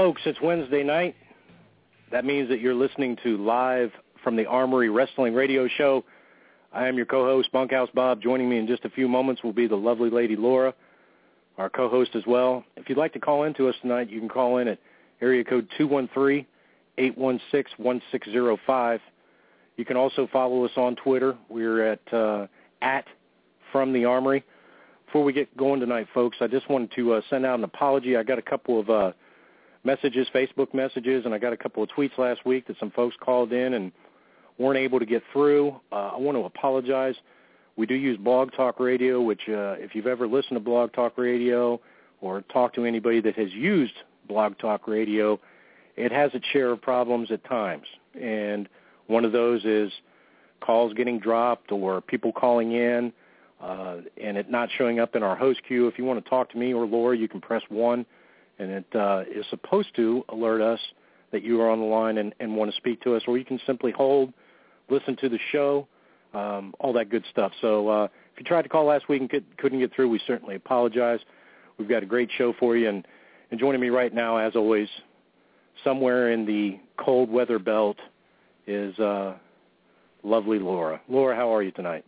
Folks, it's Wednesday night. That means that you're listening to Live from the Armory Wrestling Radio Show. I am your co-host, Bunkhouse Bob. Joining me in just a few moments will be the lovely lady Laura, our co-host as well. If you'd like to call in to us tonight, you can call in at area code 213-816-1605. You can also follow us on Twitter. We're at uh, at from the Armory. Before we get going tonight, folks, I just wanted to uh, send out an apology. I got a couple of uh, messages, Facebook messages, and I got a couple of tweets last week that some folks called in and weren't able to get through. Uh, I want to apologize. We do use Blog Talk Radio, which uh, if you've ever listened to Blog Talk Radio or talked to anybody that has used Blog Talk Radio, it has its share of problems at times. And one of those is calls getting dropped or people calling in uh, and it not showing up in our host queue. If you want to talk to me or Laura, you can press 1 and it uh, is supposed to alert us that you are on the line and, and want to speak to us, or you can simply hold, listen to the show, um, all that good stuff. So uh, if you tried to call last week and could, couldn't get through, we certainly apologize. We've got a great show for you, and, and joining me right now, as always, somewhere in the cold weather belt is uh, lovely Laura. Laura, how are you tonight?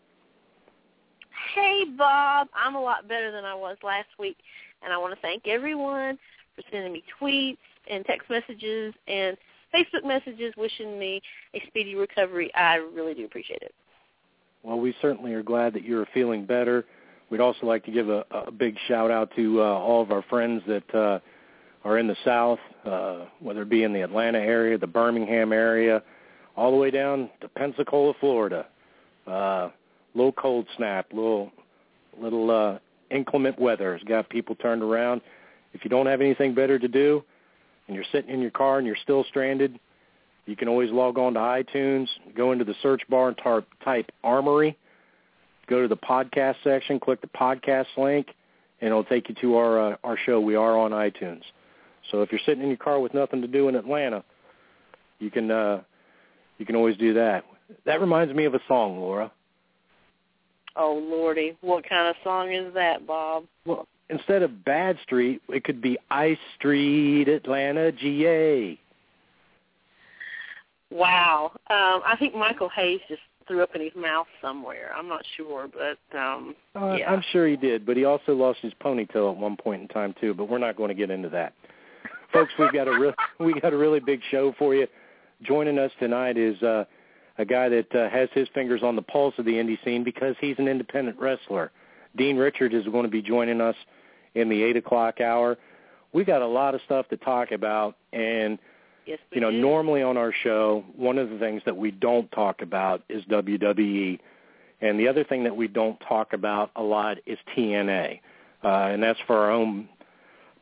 Hey, Bob. I'm a lot better than I was last week, and I want to thank everyone for sending me tweets and text messages and Facebook messages wishing me a speedy recovery. I really do appreciate it. Well, we certainly are glad that you're feeling better. We'd also like to give a, a big shout out to uh, all of our friends that uh, are in the South, uh, whether it be in the Atlanta area, the Birmingham area, all the way down to Pensacola, Florida. Uh, little cold snap, little little uh, inclement weather has got people turned around. If you don't have anything better to do and you're sitting in your car and you're still stranded, you can always log on to iTunes, go into the search bar and tar- type Armory, go to the podcast section, click the podcast link, and it'll take you to our uh, our show. We are on iTunes. So if you're sitting in your car with nothing to do in Atlanta, you can uh, you can always do that. That reminds me of a song, Laura. Oh lordy, what kind of song is that, Bob? Well, instead of Bad Street, it could be Ice Street, Atlanta, GA. Wow. Um, I think Michael Hayes just threw up in his mouth somewhere. I'm not sure, but um uh, yeah. I'm sure he did, but he also lost his ponytail at one point in time too. But we're not going to get into that, folks. We've got a re- we got a really big show for you. Joining us tonight is uh, a guy that uh, has his fingers on the pulse of the indie scene because he's an independent wrestler. Dean Richard is going to be joining us in the eight o'clock hour. We got a lot of stuff to talk about, and yes, you know, do. normally on our show, one of the things that we don't talk about is WWE, and the other thing that we don't talk about a lot is TNA, uh, and that's for our own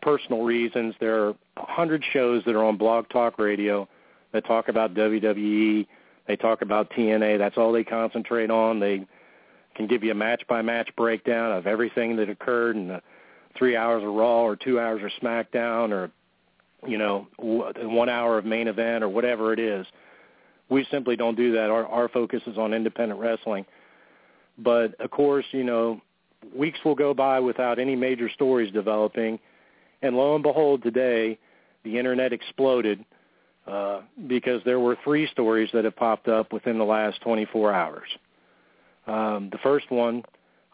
personal reasons. There are a hundred shows that are on Blog Talk Radio that talk about WWE. They talk about TNA. That's all they concentrate on. They can give you a match by match breakdown of everything that occurred the three hours of Raw or two hours of SmackDown or you know one hour of main event or whatever it is. We simply don't do that. Our our focus is on independent wrestling. But of course, you know, weeks will go by without any major stories developing, and lo and behold, today the internet exploded uh, because there were three stories that have popped up within the last 24 hours. Um, the first one,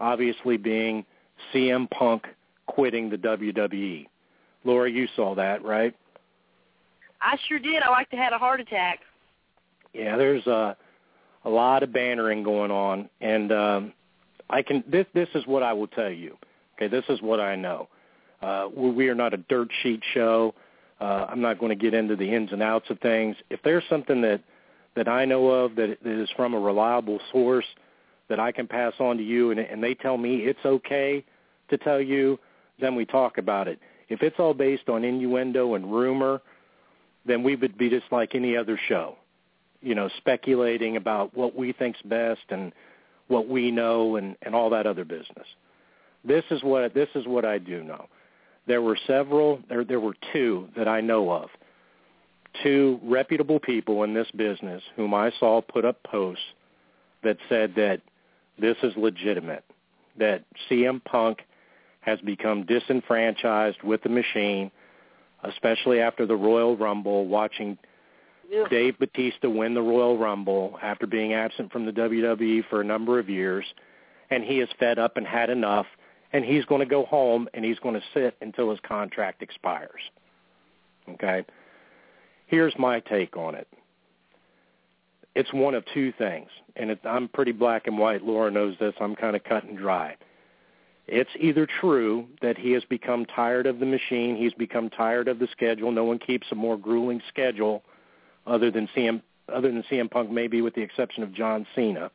obviously, being CM Punk quitting the WWE. Laura, you saw that, right? I sure did. I like to had a heart attack. Yeah, there's a a lot of bannering going on, and um, I can. This this is what I will tell you. Okay, this is what I know. Uh, we, we are not a dirt sheet show. Uh, I'm not going to get into the ins and outs of things. If there's something that that I know of that, that is from a reliable source that I can pass on to you, and, and they tell me it's okay to tell you, then we talk about it. If it's all based on innuendo and rumor, then we would be just like any other show, you know, speculating about what we think's best and what we know and, and all that other business. This is what this is what I do know. There were several there there were two that I know of. Two reputable people in this business whom I saw put up posts that said that this is legitimate, that CM Punk has become disenfranchised with the machine. especially after the Royal Rumble, watching Ugh. Dave Batista win the Royal Rumble after being absent from the WWE for a number of years, and he is fed up and had enough, and he's going to go home and he's going to sit until his contract expires. Okay? Here's my take on it. It's one of two things, and it, I'm pretty black and white. Laura knows this. I'm kind of cut and dry. It's either true that he has become tired of the machine, he's become tired of the schedule. No one keeps a more grueling schedule other than CM other than CM Punk, maybe with the exception of John Cena.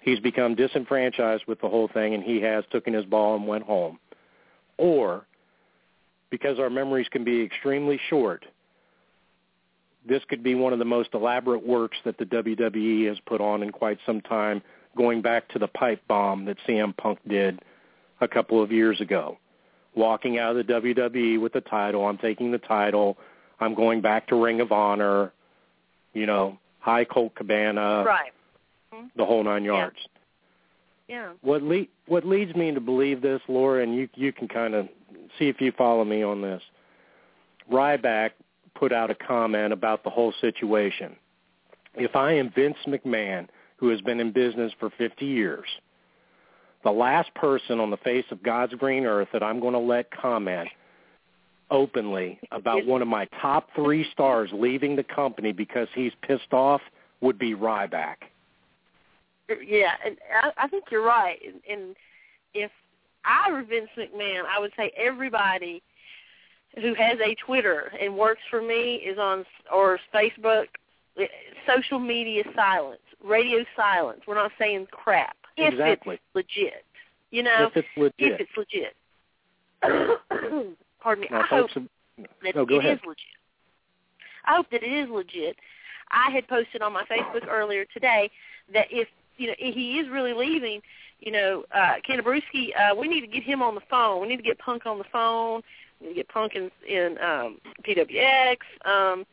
He's become disenfranchised with the whole thing, and he has taken his ball and went home. Or because our memories can be extremely short, this could be one of the most elaborate works that the WWE has put on in quite some time, going back to the pipe bomb that CM Punk did a couple of years ago. Walking out of the WWE with the title, I'm taking the title, I'm going back to Ring of Honor, you know, High Colt Cabana, right. Mm-hmm. the whole nine yards. Yeah. What le- what leads me to believe this, Laura, and you you can kind of see if you follow me on this. Ryback put out a comment about the whole situation. If I am Vince McMahon, who has been in business for 50 years, the last person on the face of God's green earth that I'm going to let comment openly about one of my top three stars leaving the company because he's pissed off would be Ryback. Yeah, and I, I think you're right. And, and if I were Vince McMahon, I would say everybody who has a Twitter and works for me is on or Facebook, eh, social media silence, radio silence. We're not saying crap. If Exactly. it's legit, you know, if it's legit. if it's legit. Pardon me. Now, I hope have- that No, go it is ahead. legit. I hope that it is legit. I had posted on my Facebook earlier today that if you know if he is really leaving, you know, uh, Cantabruski, uh, we need to get him on the phone. We need to get Punk on the phone. We need to get Punk in, in um, PWX. Um,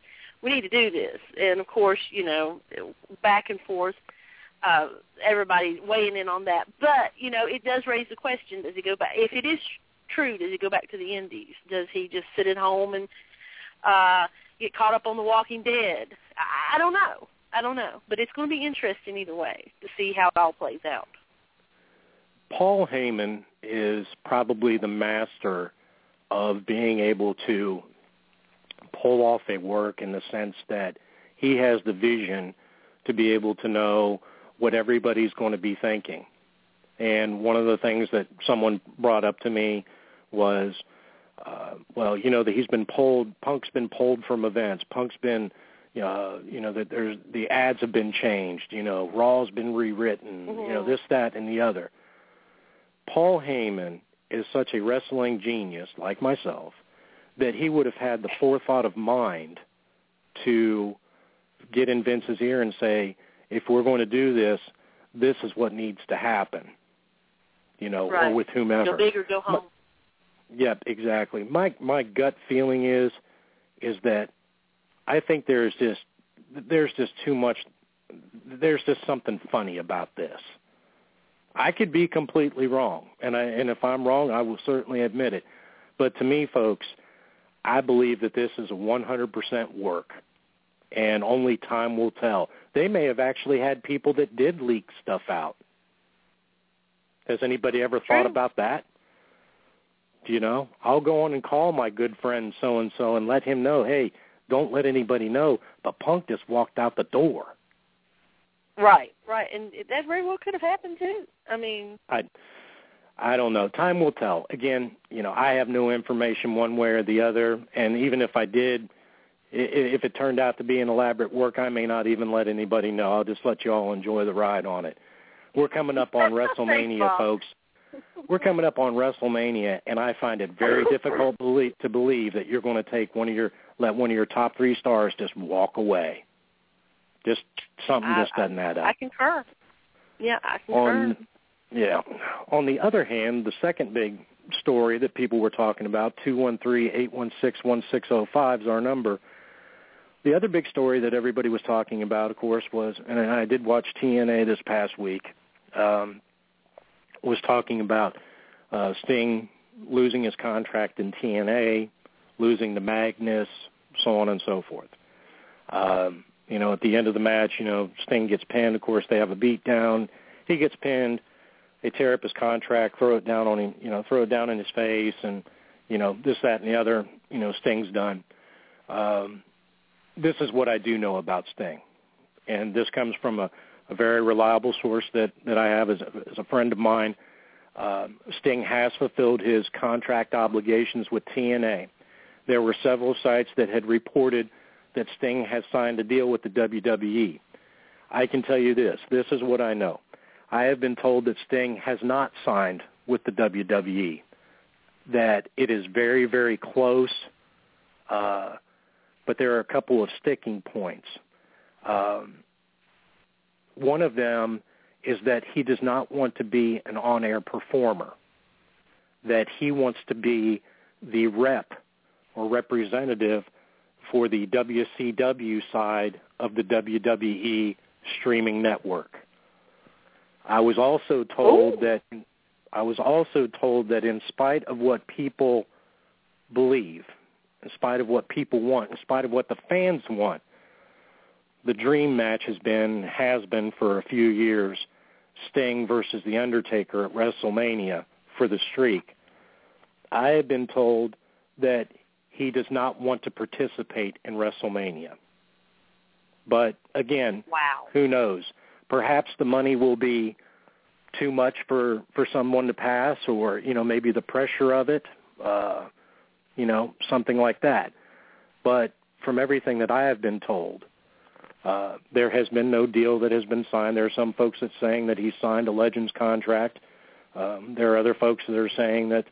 we need to do this. And of course, you know, back and forth. Uh, everybody weighing in on that, but you know, it does raise the question: Does he go back? If it is true, does he go back to the Indies? Does he just sit at home and uh, get caught up on The Walking Dead? I, I don't know. I don't know, but it's going to be interesting either way to see how it all plays out. Paul Heyman is probably the master of being able to pull off a work in the sense that he has the vision to be able to know what everybody's going to be thinking. And one of the things that someone brought up to me was, uh, well, you know, that he's been pulled, Punk's been pulled from events. Punk's been, uh, you know, that there's the ads have been changed. You know, Raw's been rewritten. You know, Mhm. this, that, and the other. Paul Heyman is such a wrestling genius, like myself, that he would have had the forethought of mind to get in Vince's ear and say, if we're going to do this, this is what needs to happen. You know, Right. or with whomever. Go big or go home. Yep, exactly. My my gut feeling is is that I think there's just there's just too much there's just something funny about this. I could be completely wrong, and I and if I'm wrong, I will certainly admit it. But to me, folks, I believe that this is a 100% work, and only time will tell. They may have actually had people that did leak stuff out. Has anybody ever thought about that? Do you know? I'll go on and call my good friend so and so and let him know, hey, don't let anybody know, but Punk just walked out the door. Right, right, and that very well could have happened too. I mean, I I don't know. Time will tell. Again, you know, I have no information one way or the other, and even if I did, if it turned out to be an elaborate work, I may not even let anybody know. I'll just let you all enjoy the ride on it. We're coming up on WrestleMania, folks. We're coming up on WrestleMania, and I find it very difficult to believe that you're going to take one of your let one of your top three stars just walk away. Just something I- just doesn't add up. I concur. Yeah, I concur. On yeah. On the other hand, the second big story that people were talking about, two one three eight one six one six zero five is our number. The other big story that everybody was talking about, of course, was, and I did watch TNA this past week, um, was talking about uh, Sting losing his contract in TNA, losing to Magnus, so on and so forth. Um, you know, at the end of the match, you know, Sting gets pinned. Of course, they have a beat down. He gets pinned. They tear up his contract, throw it down on him, you know, throw it down in his face, and you know, this, that, and the other. You know, Sting's done. Um, this is what I do know about Sting, and this comes from a, a very reliable source that that I have as a, as a friend of mine. Uh, Sting has fulfilled his contract obligations with TNA. There were several sites that had reported that Sting has signed a deal with the WWE. I can tell you this. This is what I know. I have been told that Sting has not signed with the WWE, that it is very, very close, uh, but there are a couple of sticking points. Um, one of them is that he does not want to be an on-air performer, that he wants to be the rep or representative for the WCW side of the WWE streaming network. I was also told Ooh. that I was also told that in spite of what people believe, in spite of what people want, in spite of what the fans want, the dream match has been has been for a few years Sting versus The Undertaker at WrestleMania for the streak. I have been told that he does not want to participate in WrestleMania. But again, wow. who knows? Perhaps the money will be too much for for someone to pass or, you know, maybe the pressure of it, uh, you know, something like that. But from everything that I have been told, uh, there has been no deal that has been signed. There are some folks that saying that he signed a Legends contract. Um, there are other folks that are saying that,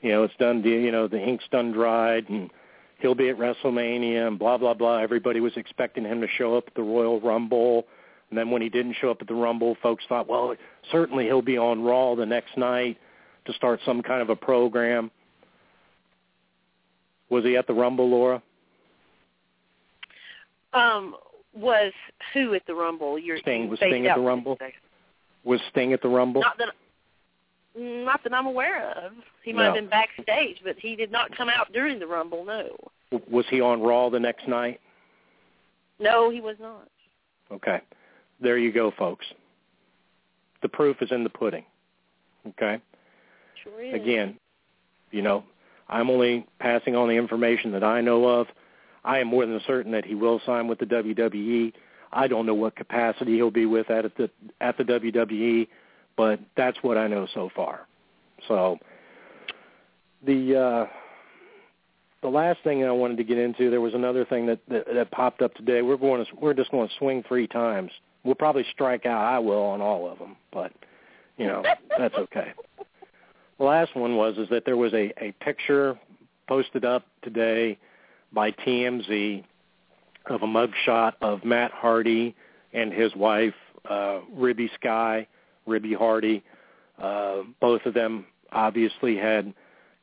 you know, it's done. You know, the ink's done dried, and he'll be at WrestleMania, and blah blah blah. Everybody was expecting him to show up at the Royal Rumble, and then when he didn't show up at the Rumble, folks thought, well, certainly he'll be on Raw the next night to start some kind of a program. Was he at the Rumble, Laura? Um, was who at the Rumble? You're Sting was Sting at the Rumble. Was Sting at the Rumble? Not that, not that I'm aware of. He might no. have been backstage, but he did not come out during the Rumble. No. Was he on Raw the next night? No, he was not. Okay, there you go, folks. The proof is in the pudding. Okay. Sure is. Again, you know, I'm only passing on the information that I know of. I am more than certain that he will sign with the WWE. I don't know what capacity he'll be with at the at the WWE, but that's what I know so far. So the uh, the last thing I wanted to get into, there was another thing that, that that popped up today. We're going to we're just going to swing three times. We'll probably strike out. I will on all of them, but you know that's okay. The last one was is that there was a a picture posted up today by TMZ of a mugshot of Matt Hardy and his wife, uh, Reby Sky, Reby Hardy. Uh, both of them obviously had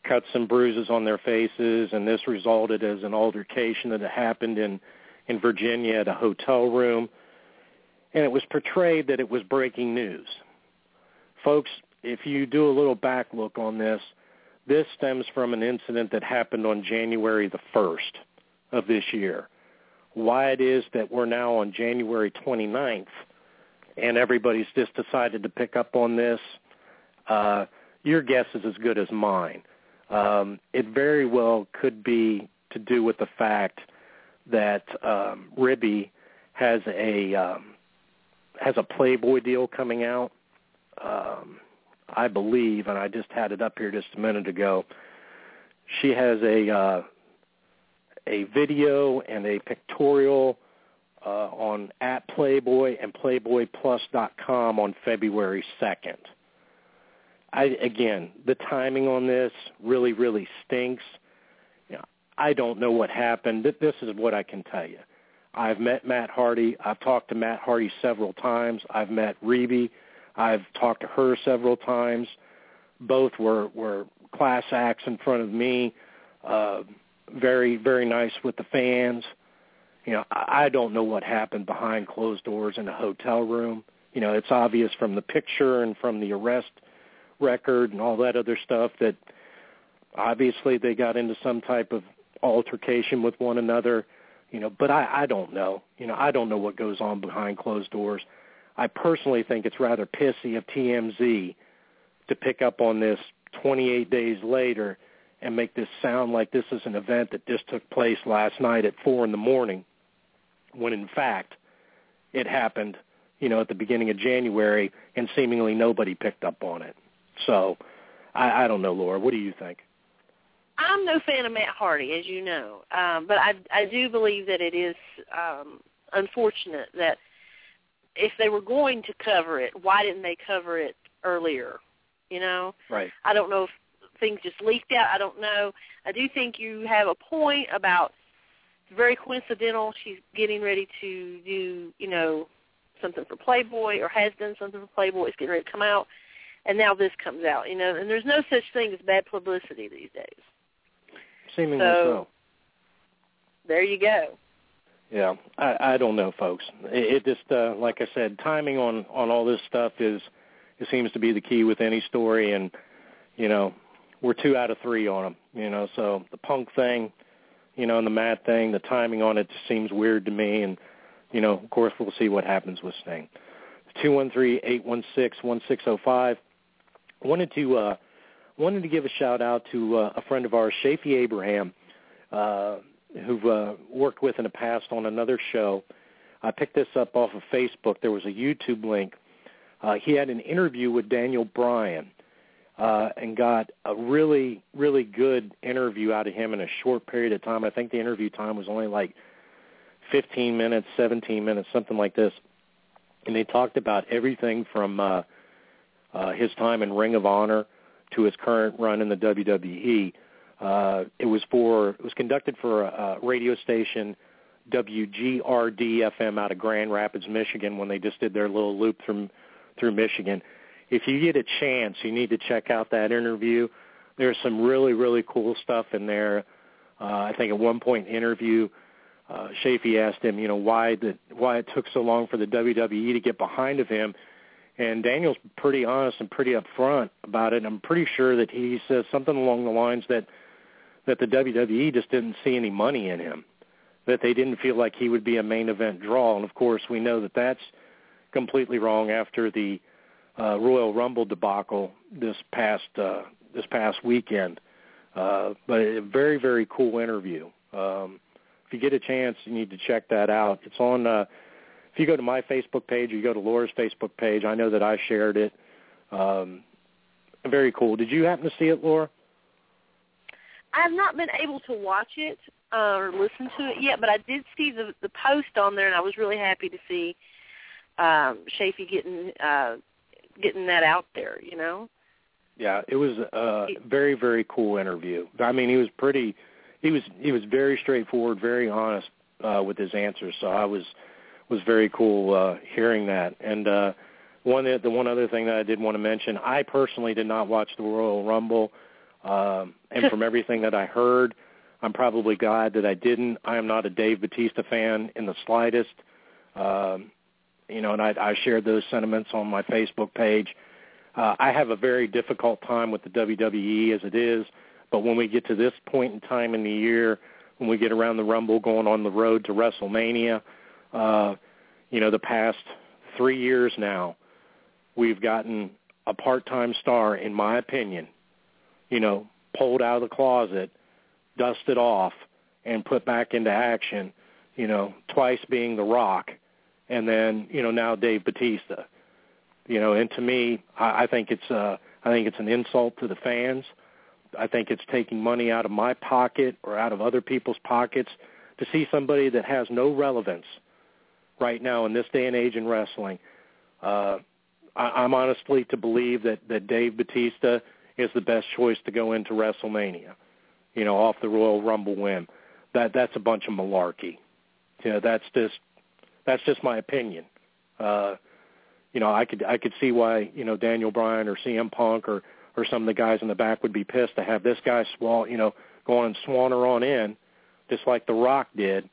cuts and bruises on their faces, and this resulted as an altercation that happened in in Virginia at a hotel room, and it was portrayed that it was breaking news. Folks, if you do a little back look on this, this stems from an incident that happened on January the 1st of this year. Why it is that we're now on January 29th and everybody's just decided to pick up on this, uh, your guess is as good as mine. Um, it very well could be to do with the fact that um, Reby has a um, has a Playboy deal coming out. Um, I believe, and I just had it up here just a minute ago. She has a uh, a video and a pictorial uh, on at Playboy and PlayboyPlus.com on February 2nd. I, again, the timing on this really, really stinks. You know, I don't know what happened. But this is what I can tell you. I've met Matt Hardy. I've talked to Matt Hardy several times. I've met Reby. I've talked to her several times. Both were were class acts in front of me. Uh, very very nice with the fans. You know, I, I don't know what happened behind closed doors in a hotel room. You know, it's obvious from the picture and from the arrest record and all that other stuff that obviously they got into some type of altercation with one another, you know, but I, I don't know. You know, I don't know what goes on behind closed doors. I personally think it's rather pissy of TMZ to pick up on this 28 days later and make this sound like this is an event that just took place last night at four in the morning, when in fact it happened, you know, at the beginning of January, and seemingly nobody picked up on it. So, I, I don't know, Laura. What do you think? I'm no fan of Matt Hardy, as you know, um, but I I do believe that it is um, unfortunate that if they were going to cover it, why didn't they cover it earlier? You know, right? I don't know if things just leaked out. I don't know. I do think you have a point about it's very coincidental. She's getting ready to do, you know, something for Playboy or has done something for Playboy. It's getting ready to come out, and now this comes out. You know, and there's no such thing as bad publicity these days. Seemingly so. so. There you go. Yeah, I, I don't know, folks. It, it just, uh, like I said, timing on on all this stuff is it seems to be the key with any story, and you know, we're two out of three on them. You know, so the punk thing, you know, and the Matt thing, the timing on it just seems weird to me, and you know, of course, we'll see what happens with Sting. Two one three eight one six one six zero five. Wanted to uh, wanted to give a shout out to uh, a friend of ours, Shafi Abraham, uh, who've uh, worked with in the past on another show. I picked this up off of Facebook. There was a YouTube link. Uh, he had an interview with Daniel Bryan uh, and got a really, really good interview out of him in a short period of time. I think the interview time was only like 15 minutes, 17 minutes, something like this. And they talked about everything from uh, uh, his time in Ring of Honor to his current run in the WWE. Uh, it was for it was conducted for a, a radio station WGRD FM out of Grand Rapids, Michigan, when they just did their little loop through through Michigan. If you get a chance, you need to check out that interview. There's some really really cool stuff in there. Uh, I think at one point interview, uh, Shafi asked him, you know, why the why it took so long for the WWE to get behind of him and Daniel's pretty honest and pretty upfront about it. I'm pretty sure that he says something along the lines that that the WWE just didn't see any money in him, that they didn't feel like he would be a main event draw. And of course, we know that that's completely wrong after the uh, Royal Rumble debacle this past uh, this past weekend. Uh, but a very very cool interview. Um, if you get a chance, you need to check that out. It's on. Uh, if you go to my Facebook page or you go to Laura's Facebook page, I know that I shared it. Um, very cool. Did you happen to see it, Laura? I have not been able to watch it uh, or listen to it yet, but I did see the the post on there, and I was really happy to see um, Shafi getting uh, getting that out there. You know. Yeah, it was a very very cool interview. I mean, he was pretty. He was he was very straightforward, very honest uh, with his answers. So I was was very cool uh, hearing that. And uh, one the one other thing that I did want to mention, I personally did not watch the Royal Rumble, um, and from everything that I heard, I'm probably glad that I didn't. I am not a Dave Batista fan in the slightest. Um, you know, and I, I shared those sentiments on my Facebook page. Uh, I have a very difficult time with the WWE as it is, but when we get to this point in time in the year, when we get around the Rumble, going on the road to WrestleMania, uh, you know, the past three years now, we've gotten a part-time star, in my opinion, you know, pulled out of the closet, dusted off, and put back into action, you know, twice being The Rock, and then, you know, now Dave Batista. You know, and to me, I, I think it's uh I think it's an insult to the fans. I think it's taking money out of my pocket or out of other people's pockets to see somebody that has no relevance – right now in this day and age in wrestling. Uh, I, I'm honestly to believe that that Dave Batista is the best choice to go into WrestleMania. You know, off the Royal Rumble win. That that's a bunch of malarkey. You know, that's just that's just my opinion. Uh, you know, I could I could see why you know Daniel Bryan or CM Punk or or some of the guys in the back would be pissed to have this guy swall you know go on and swanner on in, just like The Rock did.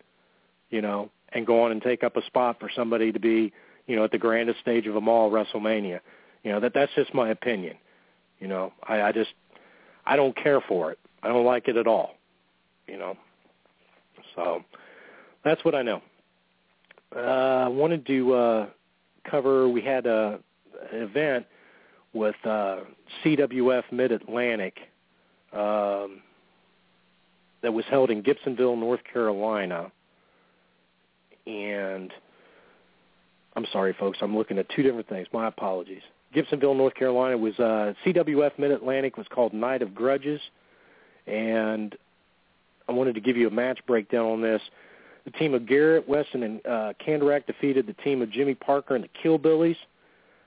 You know, and go on and take up a spot for somebody to be, you know, at the grandest stage of them all, WrestleMania. You know, that that's just my opinion. You know, I, I just I don't care for it. I don't like it at all. You know. So that's what I know. Uh, I wanted to uh, cover. We had a, an event with uh, CWF Mid Atlantic um, that was held in Gibsonville, North Carolina, and I'm sorry, folks. I'm looking at two different things. My apologies. Gibsonville, North Carolina was uh, CWF Mid Atlantic was called Night of Grudges, and I wanted to give you a match breakdown on this. The team of Garrett Weston and uh, Kandarak defeated the team of Jimmy Parker and the Killbillies.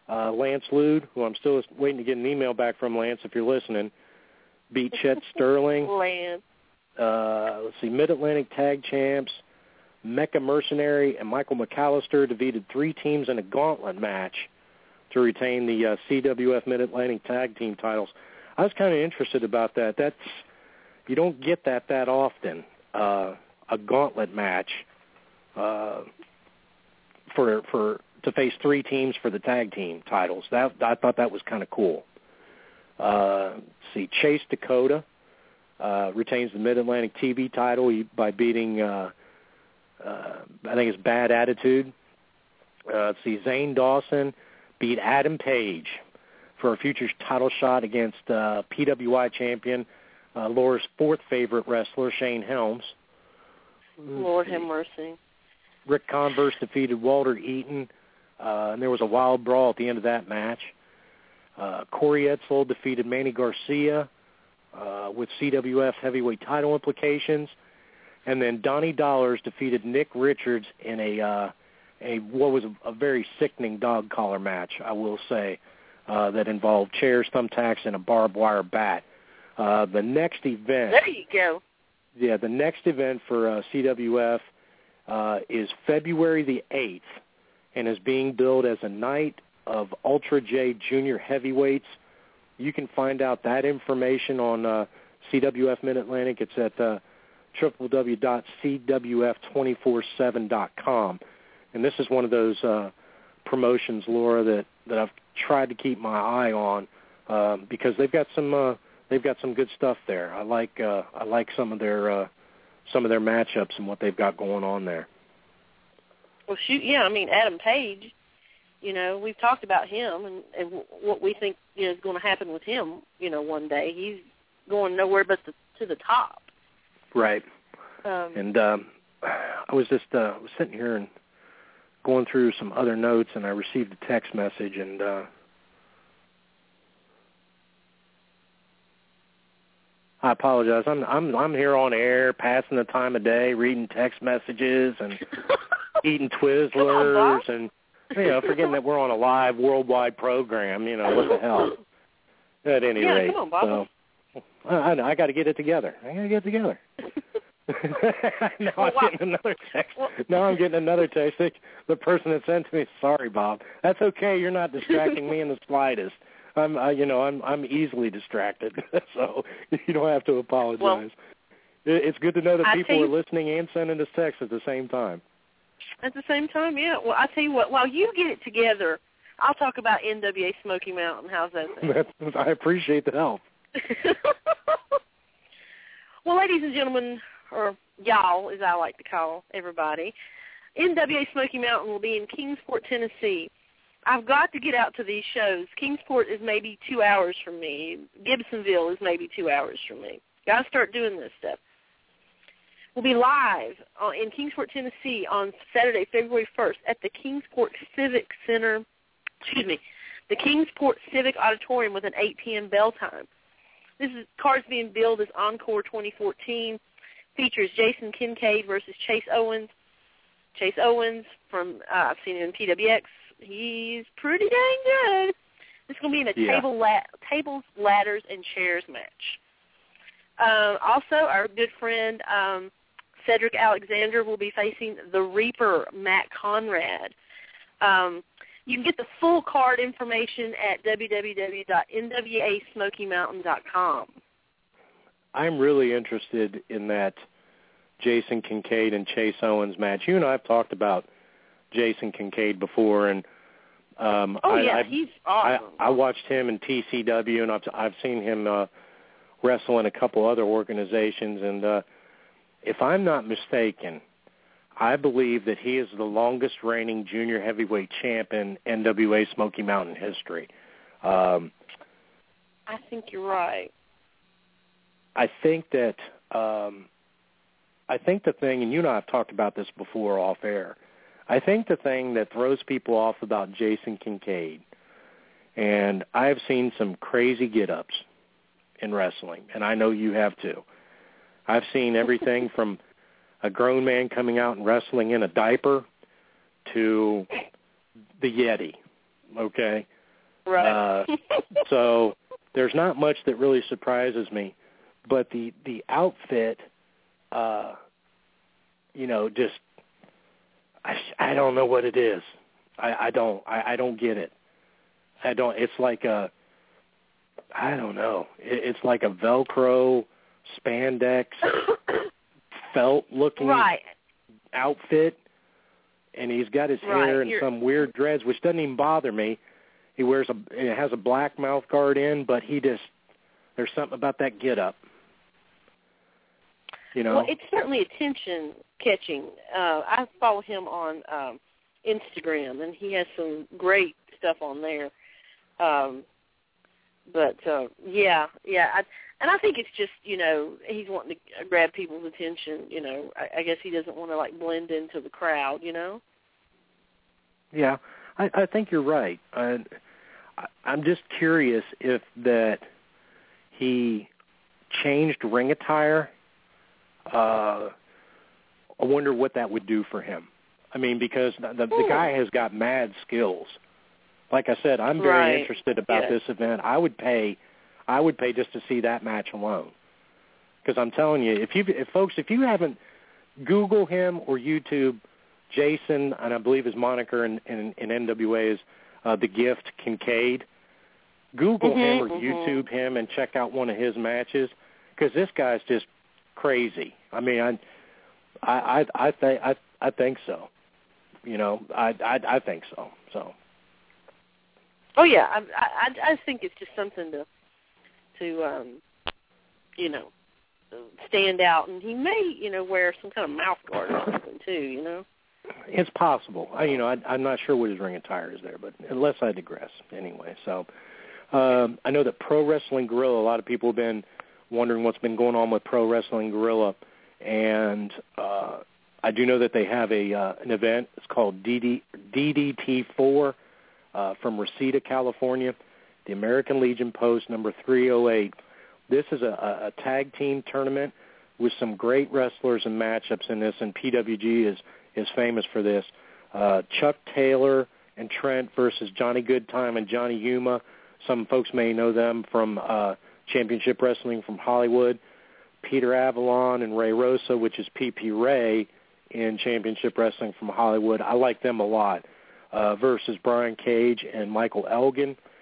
Uh, Lance Lude, who I'm still waiting to get an email back from Lance if you're listening, beat Chet Sterling. Lance. Uh, let's see, Mid Atlantic Tag Champs. Mecha Mercenary and Michael McAllister defeated three teams in a gauntlet match to retain the uh, CWF Mid Atlantic Tag Team titles. I was kind of interested about that. That's you don't get that that often. Uh, a gauntlet match uh, for for to face three teams for the tag team titles. That I thought that was kind of cool. Uh, see, Chase Dakota uh, retains the Mid Atlantic TV title by beating. Uh, I think it's Bad Attitude. Uh, let's see, Zane Dawson beat Adam Page for a future title shot against uh, PWI champion uh, Laura's fourth favorite wrestler, Shane Helms. Lord have mercy. Rick Converse defeated Walter Eaton, uh, and there was a wild brawl at the end of that match. Uh, Corey Etzel defeated Manny Garcia uh, with CWF heavyweight title implications. And then Donnie Dollars defeated Nick Richards in a uh, a what was a, a very sickening dog collar match, I will say, uh, that involved chairs, thumbtacks, and a barbed wire bat. Uh, the next event. There you go. Yeah, the next event for uh, CWF uh, is February the eighth, and is being billed as a night of Ultra J Junior Heavyweights. You can find out that information on uh, CWF Mid Atlantic. It's at uh, www.cwf247.com. And this is one of those uh, promotions, Laura, that, that I've tried to keep my eye on um, because they've got some uh, they've got some good stuff there. I like uh, I like some of their uh, some of their matchups and what they've got going on there. Well, shoot, yeah. I mean, Adam Page. You know, we've talked about him and, and what we think you know, is going to happen with him. You know, one day he's going nowhere but the, to the top. Right. Um, and um, I was just uh, was sitting here and going through some other notes, and I received a text message, and uh, I apologize. I'm I'm I'm here on air, passing the time of day, reading text messages and eating Twizzlers, and you know, forgetting that we're on a live worldwide program. You know what the hell? At any yeah, rate, come on, Bob. so I, I got to get it together. I got to get it together. now Well, I'm wow. getting another text. Well- Now I'm getting another text. The- The person that sent to me, sorry, Bob. That's okay. You're not distracting me in the slightest. I'm, I, you know, I'm, I'm easily distracted, so you don't have to apologize. Well, It- it's good to know that I people tell are listening and sending us texts at the same time. At the same time, yeah. Well, I tell you what, while you get it together, I'll talk about NWA Smoky Mountain. How's that? That's, I appreciate the help. well, ladies and gentlemen, or y'all, as I like to call everybody, NWA Smoky Mountain will be in Kingsport, Tennessee. I've got to get out to these shows. Kingsport is maybe two hours from me. Gibsonville is maybe two hours from me. Got to start doing this stuff. We'll be live in Kingsport, Tennessee on Saturday, February 1st at the Kingsport Civic Center, excuse me, the Kingsport Civic Auditorium with an 8 p.m. bell time. This is cards being billed as Encore 2014. Features Jason Kincaid versus Chase Owens. Chase Owens from uh, I've seen him in PWX. He's pretty dang good. This is going to be in a Yeah. table la- tables, ladders, and chairs match. Uh, also, our good friend um, Cedric Alexander will be facing the Reaper, Matt Conrad. Um, you can get the full card information at www.nwasmokymountain.com. I'm really interested in that Jason Kincaid and Chase Owens match. You and I have talked about Jason Kincaid before, and um, Oh I, yeah, I, he's I, awesome. I watched him in TCW, and I've I've seen him uh, wrestle in a couple other organizations, and uh, if I'm not mistaken, I believe that he is the longest reigning junior heavyweight champ in NWA Smoky Mountain history. Um, I think you're right. I think that um, I think the thing, and you and I have talked about this before off air. I think the thing that throws people off about Jason Kincaid, and I have seen some crazy get-ups in wrestling, and I know you have too. I've seen everything from a grown man coming out and wrestling in a diaper to the Yeti. Okay. Right. Uh, so there's not much that really surprises me, but the the outfit, uh, you know, just I I don't know what it is. I I don't I I don't get it. I don't. It's like a I don't know. It, it's like a Velcro spandex felt looking right. outfit and he's got his Right, hair in you're- some weird dreads which doesn't even bother me he wears a it has a black mouth guard in but he just there's something about that get up you know Well, it's certainly attention catching. Uh, I follow him on um, Instagram, and he has some great stuff on there. Um, but uh, yeah, yeah, I, and I think it's just you know he's wanting to grab people's attention. You know, I, I guess he doesn't want to like blend into the crowd. You know. Yeah, I, I think you're right. I, I- I'm just curious if that he changed ring attire. Uh, I wonder what that would do for him. I mean, because the, the, the guy has got mad skills. Like I said, I'm very Right. interested about Yeah. this event. I would pay, I would pay just to see that match alone. Because I'm telling you, if you, if folks, if you haven't Google him or YouTube Jason, and I believe his moniker in, in, in NWA is uh, the Gift Kincaid. Google Mhm, him or mhm. YouTube him and check out one of his matches because this guy's just crazy. I mean, I, I, I, I think, I, I think so. You know, I, I, I think so. So, Oh yeah, I, I I think it's just something to to um you know stand out, and he may you know wear some kind of mouth guard or something too. You know. It's possible. I, you know, I, I'm not sure what his ring attire is there, but unless I digress anyway. So um, I know that Pro Wrestling Guerrilla. A lot of people have been wondering what's been going on with Pro Wrestling Guerrilla, and uh, I do know that they have a uh, an event. It's called DD, DDT4 uh, from Reseda, California. The American Legion Post number 308. This is a, a tag team tournament with some great wrestlers and matchups in this, and PWG is is famous for this. Uh, Chuck Taylor and Trent versus Johnny Goodtime and Johnny Yuma. Some folks may know them from uh, Championship Wrestling from Hollywood. Peter Avalon and Ray Rosa, which is PP Ray in Championship Wrestling from Hollywood. I like them a lot. Uh, versus Brian Cage and Michael Elgin. Uh,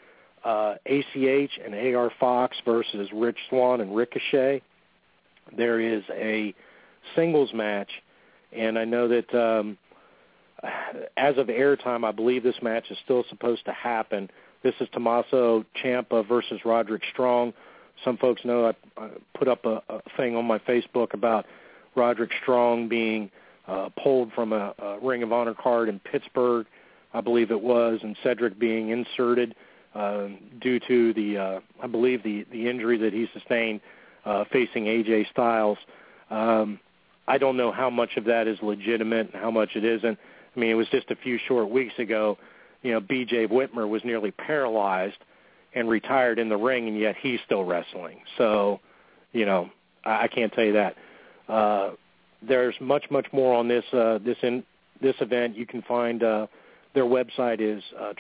ACH and AR Fox versus Rich Swann and Ricochet. There is a singles match and I know that um, as of airtime, I believe this match is still supposed to happen. This is Tommaso Ciampa versus Roderick Strong. Some folks know I, I put up a, a thing on my Facebook about Roderick Strong being uh, pulled from a, a Ring of Honor card in Pittsburgh, I believe it was, and Cedric being inserted uh, due to the, uh, I believe, the, the injury that he sustained uh, facing AJ Styles. Um, I don't know how much of that is legitimate and how much it isn't. I mean, it was just a few short weeks ago. You know, B.J. Whitmer was nearly paralyzed and retired in the ring, and yet he's still wrestling. So, you know, I, I can't tell you that. Uh, there's much, much more on this uh, this in this event. You can find uh, their website is uh,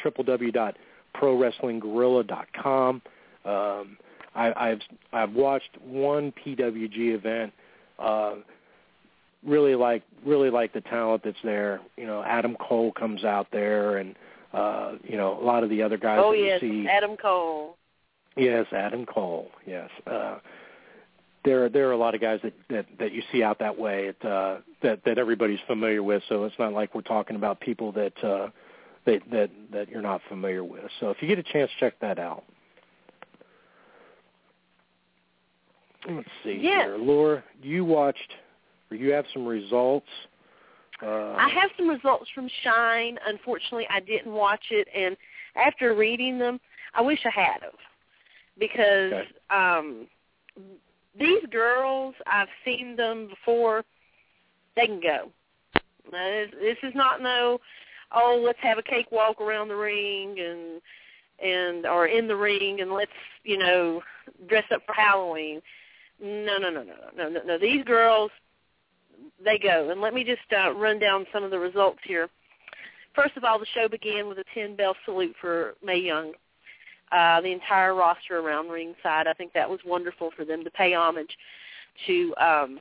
www.prowrestlingguerrilla.com. Um, I, I've I've watched one PWG event. Uh, really like really like the talent that's there. You know, Adam Cole comes out there, and uh, you know a lot of the other guys oh that yes, you see. Adam Cole. Yes, Adam Cole. Yes, uh, there there are a lot of guys that that, that you see out that way at, uh, that that everybody's familiar with. So it's not like we're talking about people that uh, that that that you're not familiar with. So if you get a chance, check that out. Let's see Yes. here, Laura. You watched or you have some results. Uh, I have some results from Shine. Unfortunately, I didn't watch it, and after reading them, I wish I had of because Okay. um, these girls, I've seen them before. They can go. Now, this, this is not no, oh, let's have a cakewalk around the ring and and or in the ring and let's you know dress up for Halloween. No, no, no, no, no, no, no. These girls, they go. And let me just uh, run down some of the results here. First of all, the show began with a 10 bell salute for Mae Young. Uh, the entire roster around ringside. I think that was wonderful for them to pay homage to um,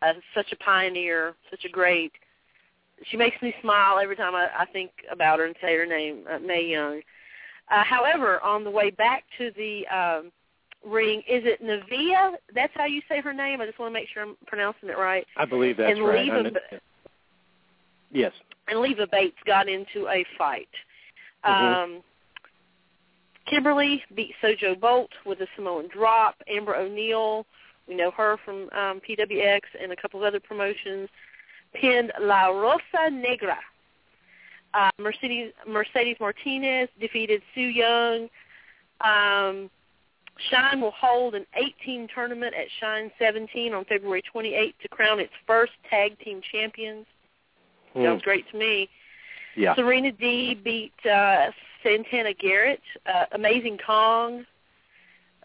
uh, such a pioneer, such a great. She makes me smile every time I, I think about her and say her name, uh, Mae Young. Uh, however, on the way back to the um, ring, is it Nevaeh? That's how you say her name. I just want to make sure I'm pronouncing it right. I believe that's and right. Leva, yes. and Leva Bates got into a fight. Mhm. Um, Kimberly beat Sojo Bolt with a Samoan drop. Amber O'Neal, we know her from um, PWX and a couple of other promotions, pinned La Rosa Negra. Uh, Mercedes Mercedes Martinez defeated Su Yung. Um, Shine will hold an 18 tournament at Shine 17 on February 28th to crown its first tag team champions. Hmm. Sounds great to me. Yeah. Serena D beat uh, Santana Garrett. Uh, Amazing Kong.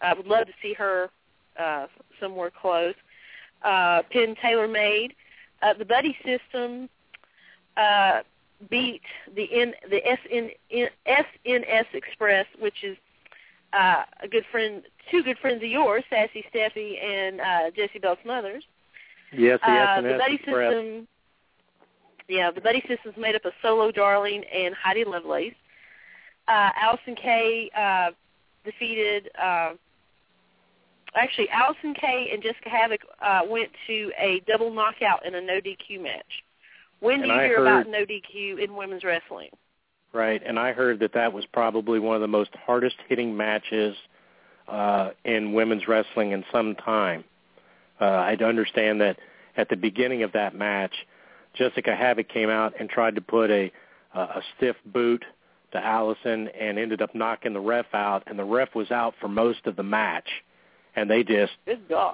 I would love to see her uh, somewhere close. Uh, Penn Taylor Made. Uh, the Buddy System uh, beat the N, the SN, SNS Express, which is uh, a good friend, two good friends of yours, Sassy Stephie and uh, Jessie Belle Smothers. Yes, the Uh, the Buddy Express. System, yeah, the Buddy System's made up of Solo Darling and Heidi Lovelace. Uh, Allysin Kay uh, defeated. Uh, actually, Allysin Kay and Jessica Havoc uh, went to a double knockout in a no DQ match. When do you I hear heard- about no DQ in women's wrestling? Right, and I heard that that was probably one of the most hardest hitting matches uh, in women's wrestling in some time. Uh, I understand that at the beginning of that match, Jessica Havoc came out and tried to put a a a stiff boot to Allison and ended up knocking the ref out, and the ref was out for most of the match, and they just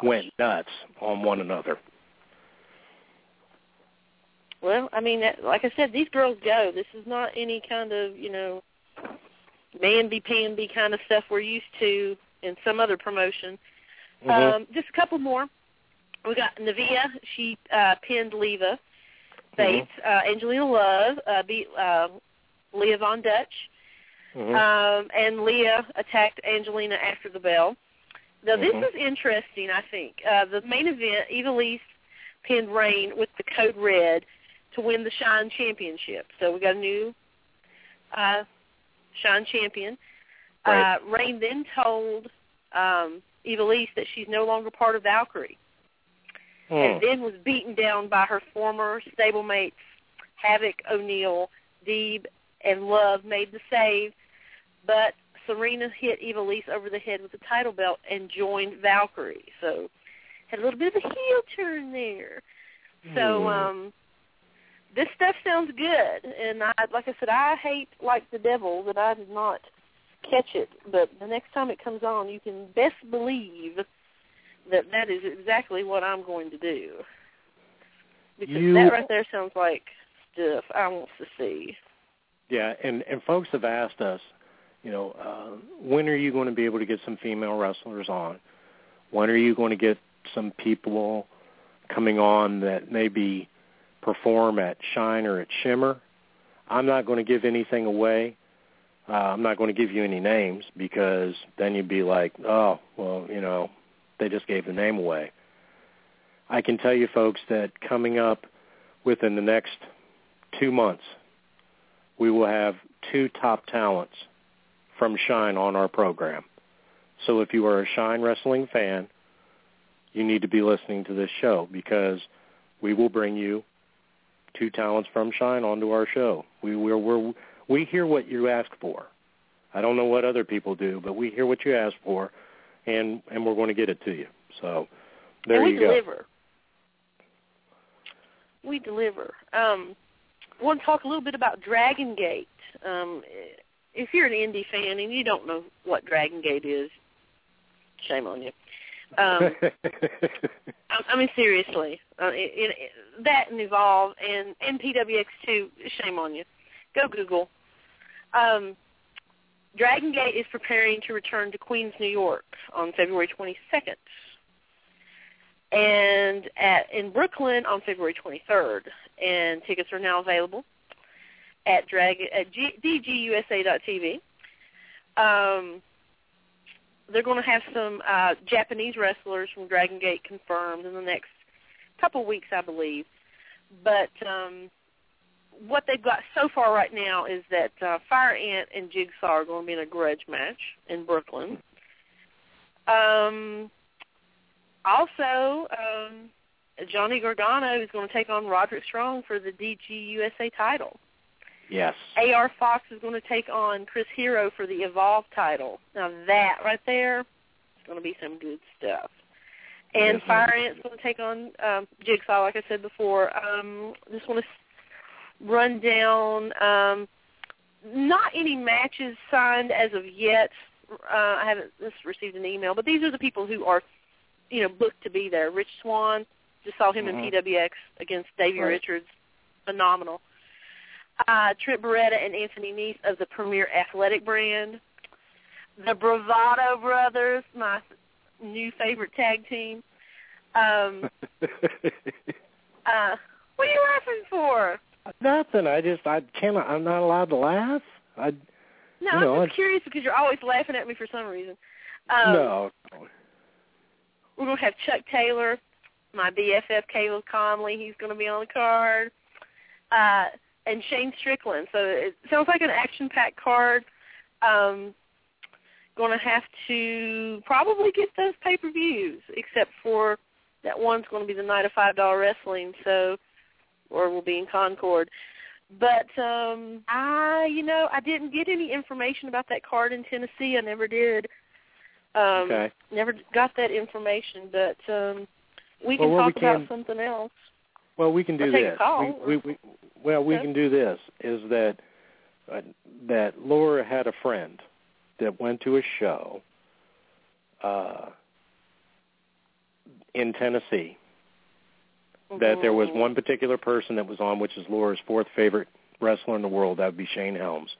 went nuts on one another. Well, I mean, that, like I said, these girls go. This is not any kind of, you know, Bambi Pambi kind of stuff we're used to in some other promotion. Mhm. Um, just a couple more. We got Nevaeh. She uh, pinned Leva Bates. Uh, Angelina Love uh, beat uh, Leah Von Dutch. Mhm. Um, and Leah attacked Angelina after the bell. Now, this Mhm. is interesting, I think. Uh, the main event, Ivelisse pinned Rain with the code red to win the Shine Championship. So we got a new uh, Shine champion. Right. Uh, Rain then told um, Ivelisse that she's no longer part of Valkyrie Hmm. and then was beaten down by her former stablemates Havoc, O'Neal, Deeb, and Love made the save, but Serena hit Ivelisse over the head with the title belt and joined Valkyrie. So had a little bit of a heel turn there. So Hmm. um this stuff sounds good and I like I said I hate like the devil that I did not catch it, but the next time it comes on you can best believe that that is exactly what I'm going to do. Because You- that right there sounds like stuff I want to see. Yeah, and and folks have asked us, you know, uh, when are you going to be able to get some female wrestlers on? When are you going to get some people coming on that maybe perform at Shine or at Shimmer? I'm not going to give anything away. Uh, I'm not going to give you any names because then you'd be like, oh, well, you know, they just gave the name away. I can tell you, folks, that coming up within the next two months, we will have two top talents from Shine on our program. So if you are a Shine Wrestling fan, you need to be listening to this show because we will bring you two talents from Shine onto our show. We we're, we're, we hear what you ask for. I don't know what other people do, but we hear what you ask for, and and we're going to get it to you. So there and we you go. deliver. we deliver. Um, I want to talk a little bit about Dragon Gate. Um, if you're an indie fan and you don't know what Dragon Gate is, shame on you. Um, I, I mean, seriously, uh, it, it, that and Evolve and and PWX two, shame on you. Go Google. Um, Dragon Gate is preparing to return to Queens, New York on February 22nd, and at in Brooklyn on February 23rd. And tickets are now available at drag at G, dgusa.tv. Um, they're going to have some uh, Japanese wrestlers from Dragon Gate confirmed in the next couple weeks, I believe. But um, what they've got so far right now is that uh, Fire Ant and Jigsaw are going to be in a grudge match in Brooklyn. Um, also, um, Johnny Gargano is going to take on Roderick Strong for the DGUSA title. Yes. AR Fox is going to take on Chris Hero for the Evolve title. Now that right there is going to be some good stuff. And Yes, Fire. Ant's going to take on um, Jigsaw, like I said before. Um, just want to run down. Um, not any matches signed as of yet. Uh, I haven't just received an email, but these are the people who are, you know, booked to be there. Rich Swann, just saw him Mhm. in PWX against Davey Right. Richards, phenomenal. Uh, Trent Beretta and Anthony Nese of the Premier Athletic brand. The Bravado Brothers, my new favorite tag team. Um, uh, what are you laughing for? Nothing. I just I can't. I'm not allowed to laugh. I No, You know, I'm I- just curious because you're always laughing at me for some reason. Um, no. We're going to have Chuck Taylor, my BFF Caleb Konley. He's going to be on the card. Uh, and Shane Strickland. So it sounds like an action-packed card. Um, going to have to probably get those pay-per-views, except for that one's going to be the night of $5 wrestling, so or we'll be in Concord. But um I, you know, I didn't get any information about that card in Tennessee. I never did. Um Okay. never got that information, but um we Well, can we talk about something else. Well, we can do Or take a this. We, we, we, well, we Okay. can do this. Is that uh, that Laura had a friend that went to a show uh, in Tennessee. That there was one particular person that was on, which is Laura's fourth favorite wrestler in the world. That would be Shane Helms,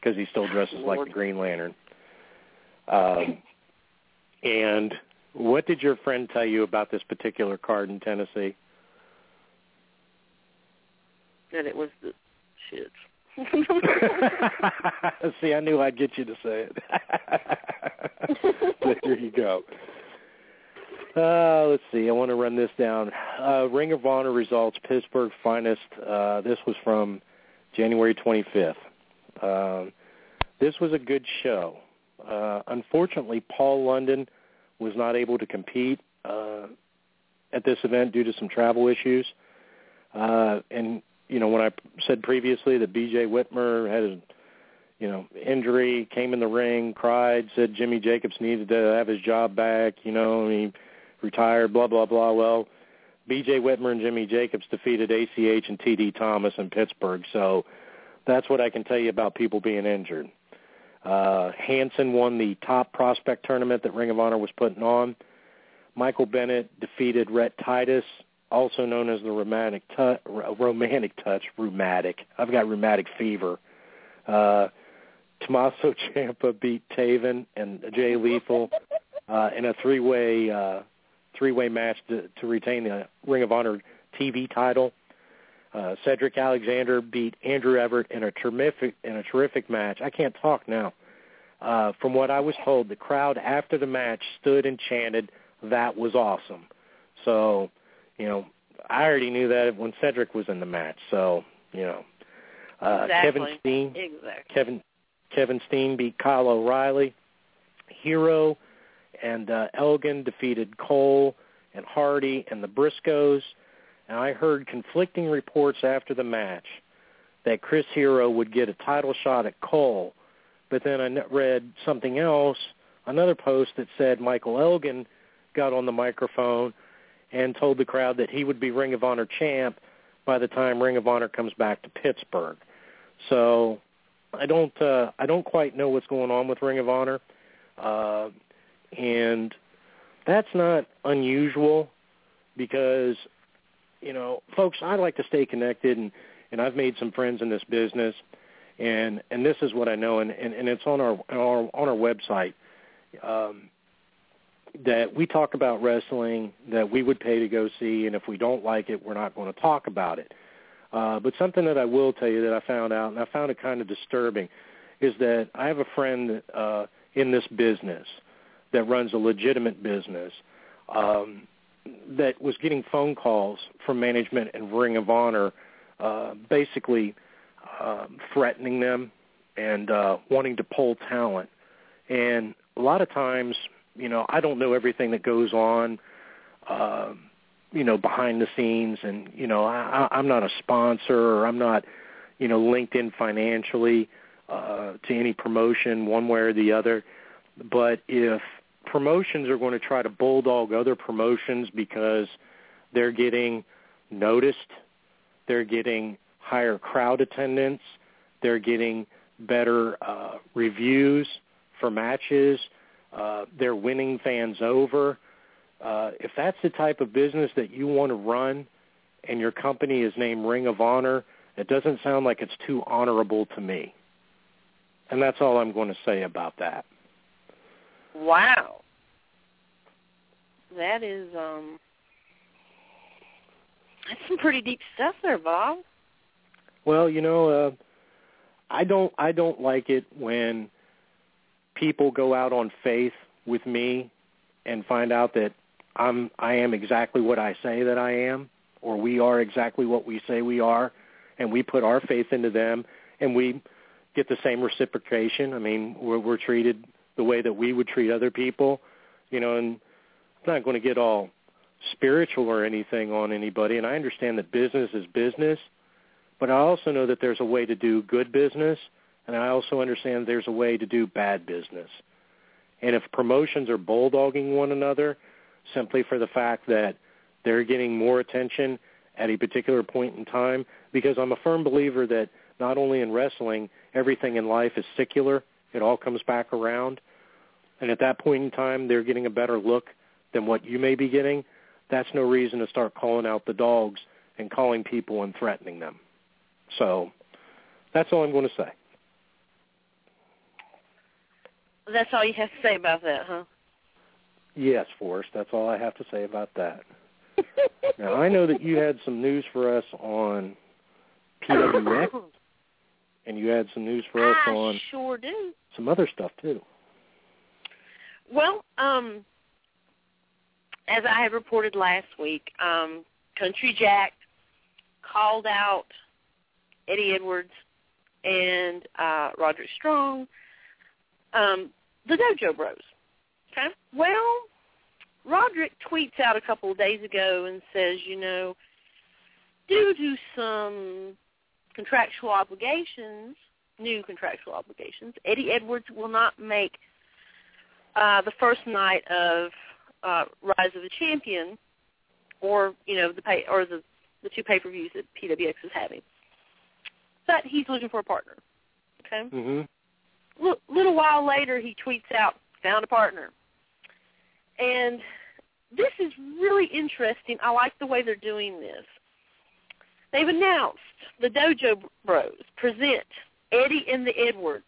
because he still dresses like the Green Lantern. Um, and what did your friend tell you about this particular card in Tennessee? That it was the shit. See, I knew I'd get you to say it. but there you go. Uh, let's see. I want to run this down. Uh, Ring of Honor results, Pittsburgh Finest. Uh, this was from January 25th. Um, this was a good show. Uh, unfortunately, Paul London was not able to compete uh, at this event due to some travel issues. Uh, and you know, when I said previously that B.J. Whitmer had a, you know, injury, came in the ring, cried, said Jimmy Jacobs needed to have his job back, you know, and he retired, blah, blah, blah. Well, B.J. Whitmer and Jimmy Jacobs defeated ACH and T.D. Thomas in Pittsburgh. So that's what I can tell you about people being injured. Uh, Hanson won the top prospect tournament that Ring of Honor was putting on. Michael Bennett defeated Rhett Titus also known as the romantic touch, romantic touch, rheumatic. I've got rheumatic fever. Uh, Tommaso Ciampa beat Taven and Jay Lethal uh, in a three-way uh, three-way match to, to retain the Ring of Honor TV title. Uh, Cedric Alexander beat Andrew Everett in a terrific in a terrific match. I can't talk now. Uh, from what I was told, the crowd after the match stood and chanted, "That was awesome." So you know, I already knew that when Cedric was in the match. So, you know, uh, Kevin Steen, Exactly. Kevin Kevin Steen beat Kyle O'Reilly. Hero and uh, Elgin defeated Cole and Hardy and the Briscoes. And I heard conflicting reports after the match that Chris Hero would get a title shot at Cole, but then I read something else, another post that said Michael Elgin got on the microphone and told the crowd that he would be Ring of Honor champ by the time Ring of Honor comes back to Pittsburgh. So I don't uh, I don't quite know what's going on with Ring of Honor, uh, and that's not unusual because you know, folks, I like to stay connected, and and I've made some friends in this business, and and this is what I know, and and, and it's on our, on our on our website. Um, that we talk about wrestling that we would pay to go see, and if we don't like it, we're not going to talk about it. Uh, but something that I will tell you that I found out, and I found it kind of disturbing, is that I have a friend uh, in this business that runs a legitimate business um, that was getting phone calls from management and Ring of Honor, uh, basically uh, threatening them and uh, wanting to pull talent. And a lot of times, you know, I don't know everything that goes on, uh, you know, behind the scenes, and you know, I, I'm not a sponsor or I'm not, you know, linked in financially uh, to any promotion one way or the other. But if promotions are going to try to bulldog other promotions because they're getting noticed, they're getting higher crowd attendance, they're getting better uh, reviews for matches, uh, they're winning fans over. Uh, if that's the type of business that you want to run and your company is named Ring of Honor, it doesn't sound like it's too honorable to me. And that's all I'm going to say about that. Wow. That is um that's some pretty deep stuff there, Bob. Well, you know, uh I don't I don't like it when people go out on faith with me and find out that I'm I am exactly what I say that I am or we are exactly what we say we are and we put our faith into them and we get the same reciprocation. I mean, we're we're treated the way that we would treat other people, you know, and I'm not going to get all spiritual or anything on anybody. And I understand that business is business, but I also know that there's a way to do good business, and I also understand there's a way to do bad business. And if promotions are bulldogging one another simply for the fact that they're getting more attention at a particular point in time, because I'm a firm believer that not only in wrestling, everything in life is secular it all comes back around. And at that point in time, they're getting a better look than what you may be getting. That's no reason to start calling out the dogs and calling people and threatening them. So that's all I'm going to say. That's all you have to say about that, huh? Yes, Forrest. That's all I have to say about that. now I know that you had some news for us on PWX, and you had some news for us I on sure do some other stuff too. Well, um, as I had reported last week, um, Country Jack called out Eddie Edwards and uh, Roderick Strong, um, the Dojo Bros. Okay. Well, Roderick tweets out a couple of days ago and says, you know, due to some contractual obligations, new contractual obligations, Eddie Edwards will not make uh, the first night of uh, Rise of the Champion, or you know the pay or the the two pay per views that PWX is having. But he's looking for a partner. Okay. Mm-hmm. L- little while later, he tweets out, "Found a partner," and this is really interesting. I like the way they're doing this. They've announced the Dojo Bros present Eddie and the Edwards.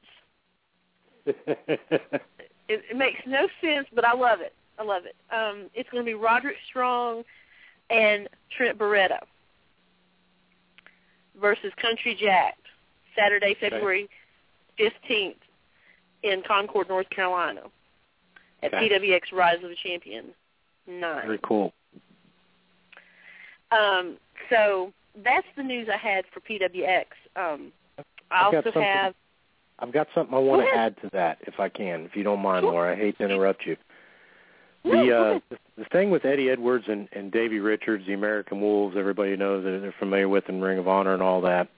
it, it makes no sense, but I love it. I love it. Um, it's going to be Roderick Strong and Trent Beretta versus Country Jack, Saturday, February fifteenth in Concord, North Carolina, at Okay. PWX Rise of the Champion nine. Very cool. Um, so that's the news I had for PWX. Um, I I've got also something- have I've got something I want to add to that, if I can, if you don't mind, Sure. Laura. I hate to interrupt you. No, The uh, the, the thing with Eddie Edwards and, and Davey Richards, the American Wolves, everybody knows that they're familiar with in Ring of Honor and all that.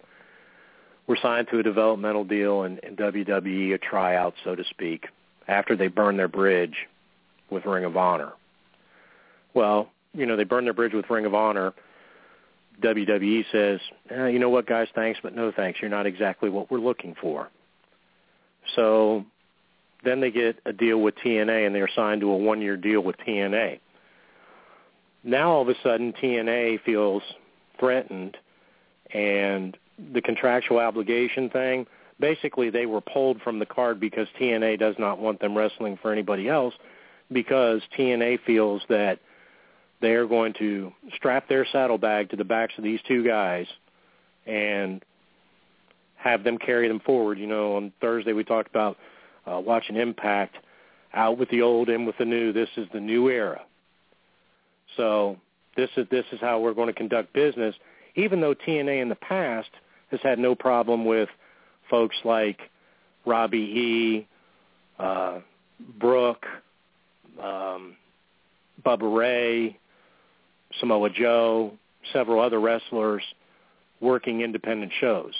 Were signed to a developmental deal in, in WWE, a tryout, so to speak, after they burned their bridge with Ring of Honor. Well, you know, they burned their bridge with Ring of Honor. WWE says, eh, you know what, guys, thanks, but no thanks. You're not exactly what we're looking for. So then they get a deal with TNA, and they're signed to a one-year deal with TNA. Now all of a sudden, TNA feels threatened, and the contractual obligation thing, basically they were pulled from the card because TNA does not want them wrestling for anybody else because TNA feels that they are going to strap their saddlebag to the backs of these two guys and have them carry them forward. You know, on Thursday we talked about uh, watching Impact out with the old, in with the new. This is the new era. So this is this is how we're going to conduct business. Even though TNA in the past has had no problem with folks like Robbie E, uh, Brooke, um, Bubba Ray, Samoa Joe, several other wrestlers working independent shows.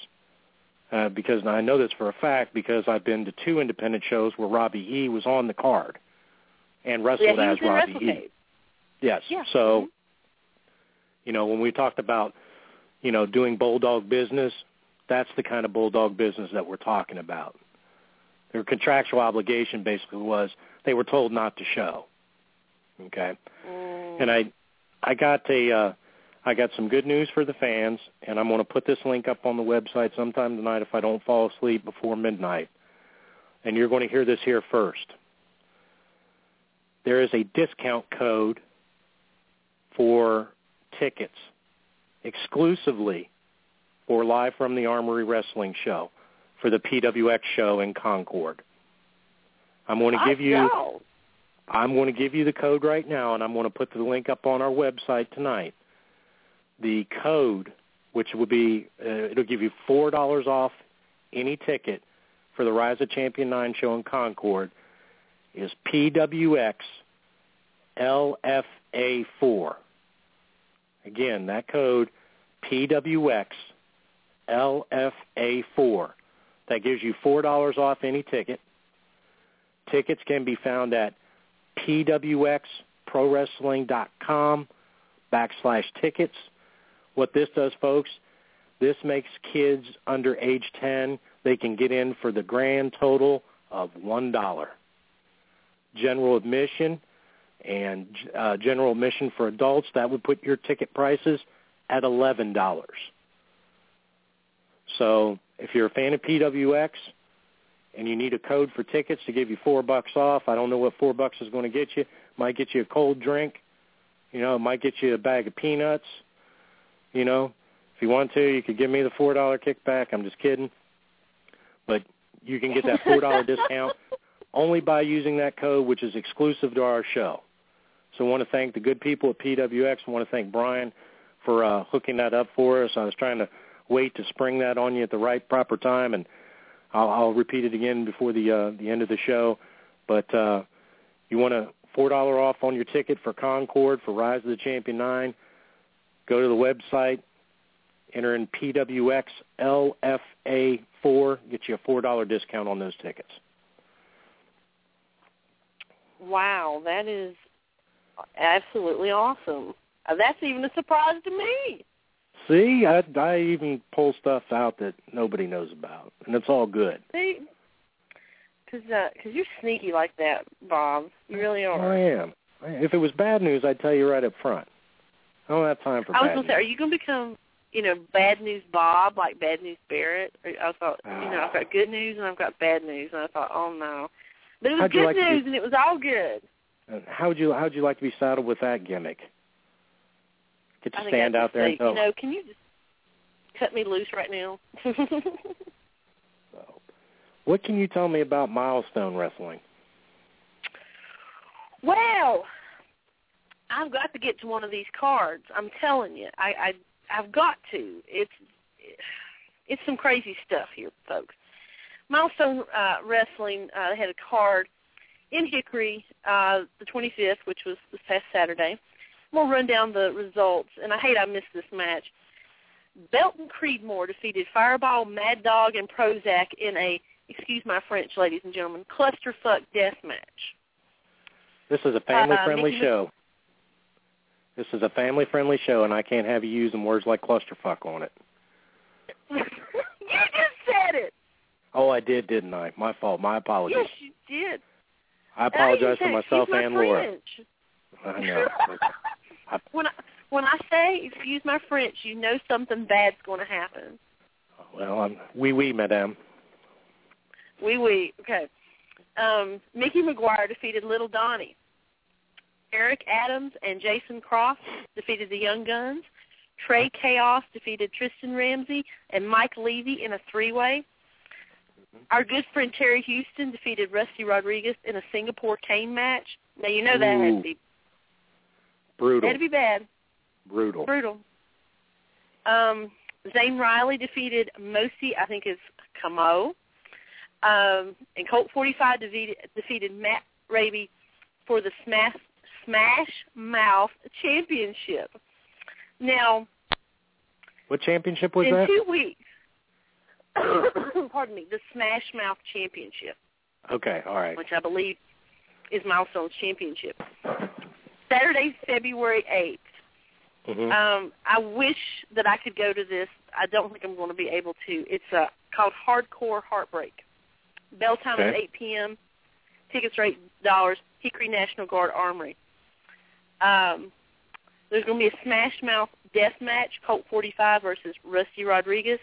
Uh, because I know this for a fact because I've been to two independent shows where Robbie E was on the card and wrestled yeah, as Robbie E. Yes. Yeah. So, mm-hmm. you know, when we talked about, you know, doing bulldog business, that's the kind of bulldog business that we're talking about. Their contractual obligation basically was they were told not to show. Okay. Mm. And I I got a uh I got some good news for the fans and I'm going to put this link up on the website sometime tonight if I don't fall asleep before midnight. And you're going to hear this here first. There is a discount code for tickets exclusively for Live from the Armory Wrestling show for the PWX show in Concord. I'm going to give you. I'm going to give you the code right now and I'm going to put the link up on our website tonight. The code which will be uh, it'll give you $4 off any ticket for the Rise of Champion 9 show in Concord is PWX LFA4. Again, that code PWX LFA4. That gives you $4 off any ticket. Tickets can be found at pwxprowrestling.com backslash tickets. What this does, folks, this makes kids under age 10, they can get in for the grand total of $1. General admission and uh, general admission for adults, that would put your ticket prices at $11. So if you're a fan of PWX and you need a code for tickets to give you four bucks off, I don't know what four bucks is going to get you. Might get you a cold drink. You know, it might get you a bag of peanuts. You know, if you want to, you could give me the four dollar kickback. I'm just kidding, but you can get that four dollar discount only by using that code, which is exclusive to our show. So I want to thank the good people at PWX. I want to thank Brian for uh, hooking that up for us. I was trying to wait to spring that on you at the right proper time, and I'll, I'll repeat it again before the uh, the end of the show. But uh, you want a four dollar off on your ticket for Concord for Rise of the Champion Nine? Go to the website, enter in PWX LFA four, get you a four dollar discount on those tickets. Wow, that is absolutely awesome. Uh, that's even a surprise to me. See, I, I even pull stuff out that nobody knows about, and it's all good. See, because uh, cause you're sneaky like that, Bob. You really are. I am. If it was bad news, I'd tell you right up front. I don't have time for I was going to say, are you going to become, you know, bad news Bob, like bad news Barrett? I thought, you know, I've got good news and I've got bad news, and I thought, oh no, but it was good like news be- and it was all good. How would you How would you like to be saddled with that gimmick? Get to stand out there say, and tell. you know, can you just cut me loose right now? So, what can you tell me about milestone wrestling? Well, I've got to get to one of these cards. I'm telling you, I, I I've got to. It's it's some crazy stuff here, folks. Milestone uh, Wrestling uh, had a card in Hickory, uh, the 25th, which was this past Saturday. We'll run down the results, and I hate I missed this match. Belton Creedmoor defeated Fireball, Mad Dog, and Prozac in a, excuse my French, ladies and gentlemen, clusterfuck death match. This is a family Uh, show. This is a family-friendly show, and I can't have you using words like clusterfuck on it. you just said it. Oh, I did, didn't I? My fault. My apologies. Yes, you did. I apologize to myself my and Laura. I know. I, when I when I say excuse my French, you know something bad's going to happen. well, I'm oui, oui, madame. Oui, oui. Okay. Um, Mickey McGuire defeated Little Donnie. Eric Adams and Jason Cross defeated the Young Guns. Trey Chaos defeated Tristan Ramsey and Mike Levy in a three-way. Our good friend Terry Houston defeated Rusty Rodriguez in a Singapore cane match. Now you know that had to be Brutal. had to be bad, Brutal. brutal. Um, Zane Riley defeated Mosi, I think it's Camo. Um, and Colt 45 defeated, defeated Matt Reby for the Smash Smash Mouth Championship. Now, What championship was in that? two weeks, pardon me, the Smash Mouth Championship, Okay, all right. which I believe is Milestone's championship. Saturday, February 8th. hmm Um, I wish that I could go to this. I don't think I'm going to be able to. It's uh, called Hardcore Heartbreak. Bell time is 8 p.m. Tickets are eight dollars. Hickory National Guard Armory. Um, there's going to be a Smash Mouth death match, Colt 45 versus Rusty Rodriguez.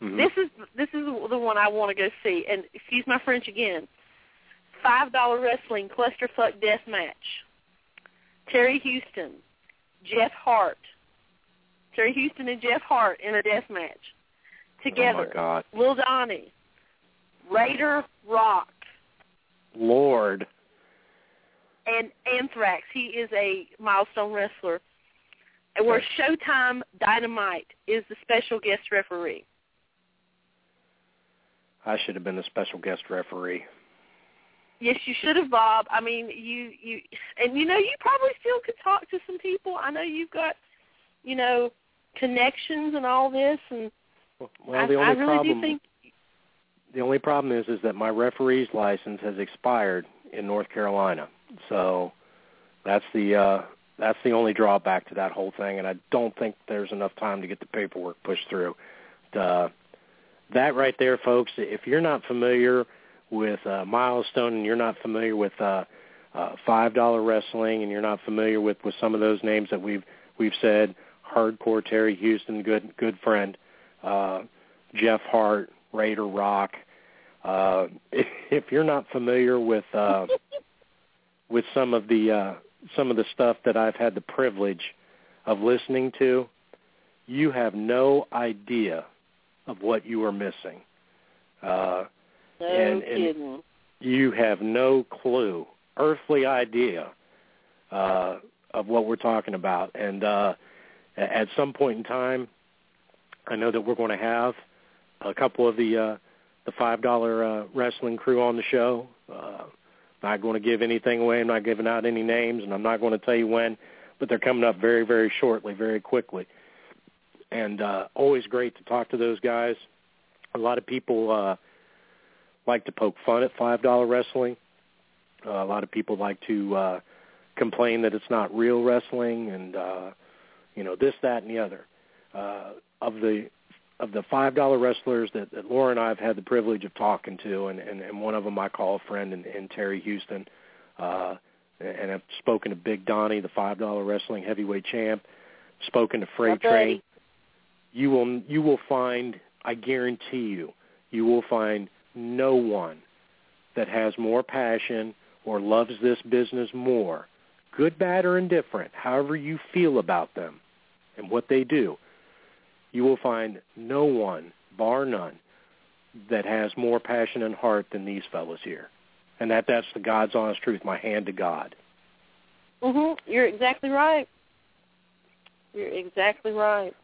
Hmm This is this is the one I want to go see. And excuse my French again. Five dollar wrestling clusterfuck death match. Terry Houston, Jeff Hart. Terry Houston and Jeff Hart in a death match. Together. Oh my God, Lil Donnie. Raider Rock. Lord. And Anthrax. He is a milestone wrestler. And where Showtime Dynamite is the special guest referee. I should have been the special guest referee. Yes, you should have, Bob. I mean, you you and you know you probably still could talk to some people. I know you've got, you know, connections and all this, and Well, I, the only I really problem do think the only problem is is that my referee's license has expired in North Carolina. So that's the uh that's the only drawback to that whole thing and I don't think there's enough time to get the paperwork pushed through. Uh that right there folks, if you're not familiar with uh Milestone and you're not familiar with uh uh five dollar wrestling and you're not familiar with with some of those names that we've we've said hardcore Terry Houston good good friend uh Jeff Hart Raider Rock. Uh, if, if you're not familiar with uh, with some of the uh, some of the stuff that I've had the privilege of listening to, you have no idea of what you are missing. Uh, no and- and- kidding. you have no clue, earthly idea uh, of what we're talking about. And uh, at some point in time, I know that we're going to have a couple of the uh, the five dollar uh, wrestling crew on the show. Uh, not going to give anything away. I'm not giving out any names, and I'm not going to tell you when. But they're coming up very, very shortly, very quickly. And uh, always great to talk to those guys. A lot of people uh, like to poke fun at five dollar wrestling. Uh, a lot of people like to uh, complain that it's not real wrestling, and uh, you know this, that, and the other. Uh, of the of the five dollar wrestlers that, that Laura and I have had the privilege of talking to, and, and, and one of them I call a friend, and, and Terry Houston, uh, and I've spoken to Big Donnie, the five dollar wrestling heavyweight champ, spoken to Freight. Train. You will you will find, I guarantee you, you will find no one that has more passion or loves this business more, good, bad, or indifferent, however you feel about them and what they do, you will find no one, bar none, that has more passion and heart than these fellows here. And that that's the God's honest truth, my hand to God. Mhm. You're exactly right. You're exactly right.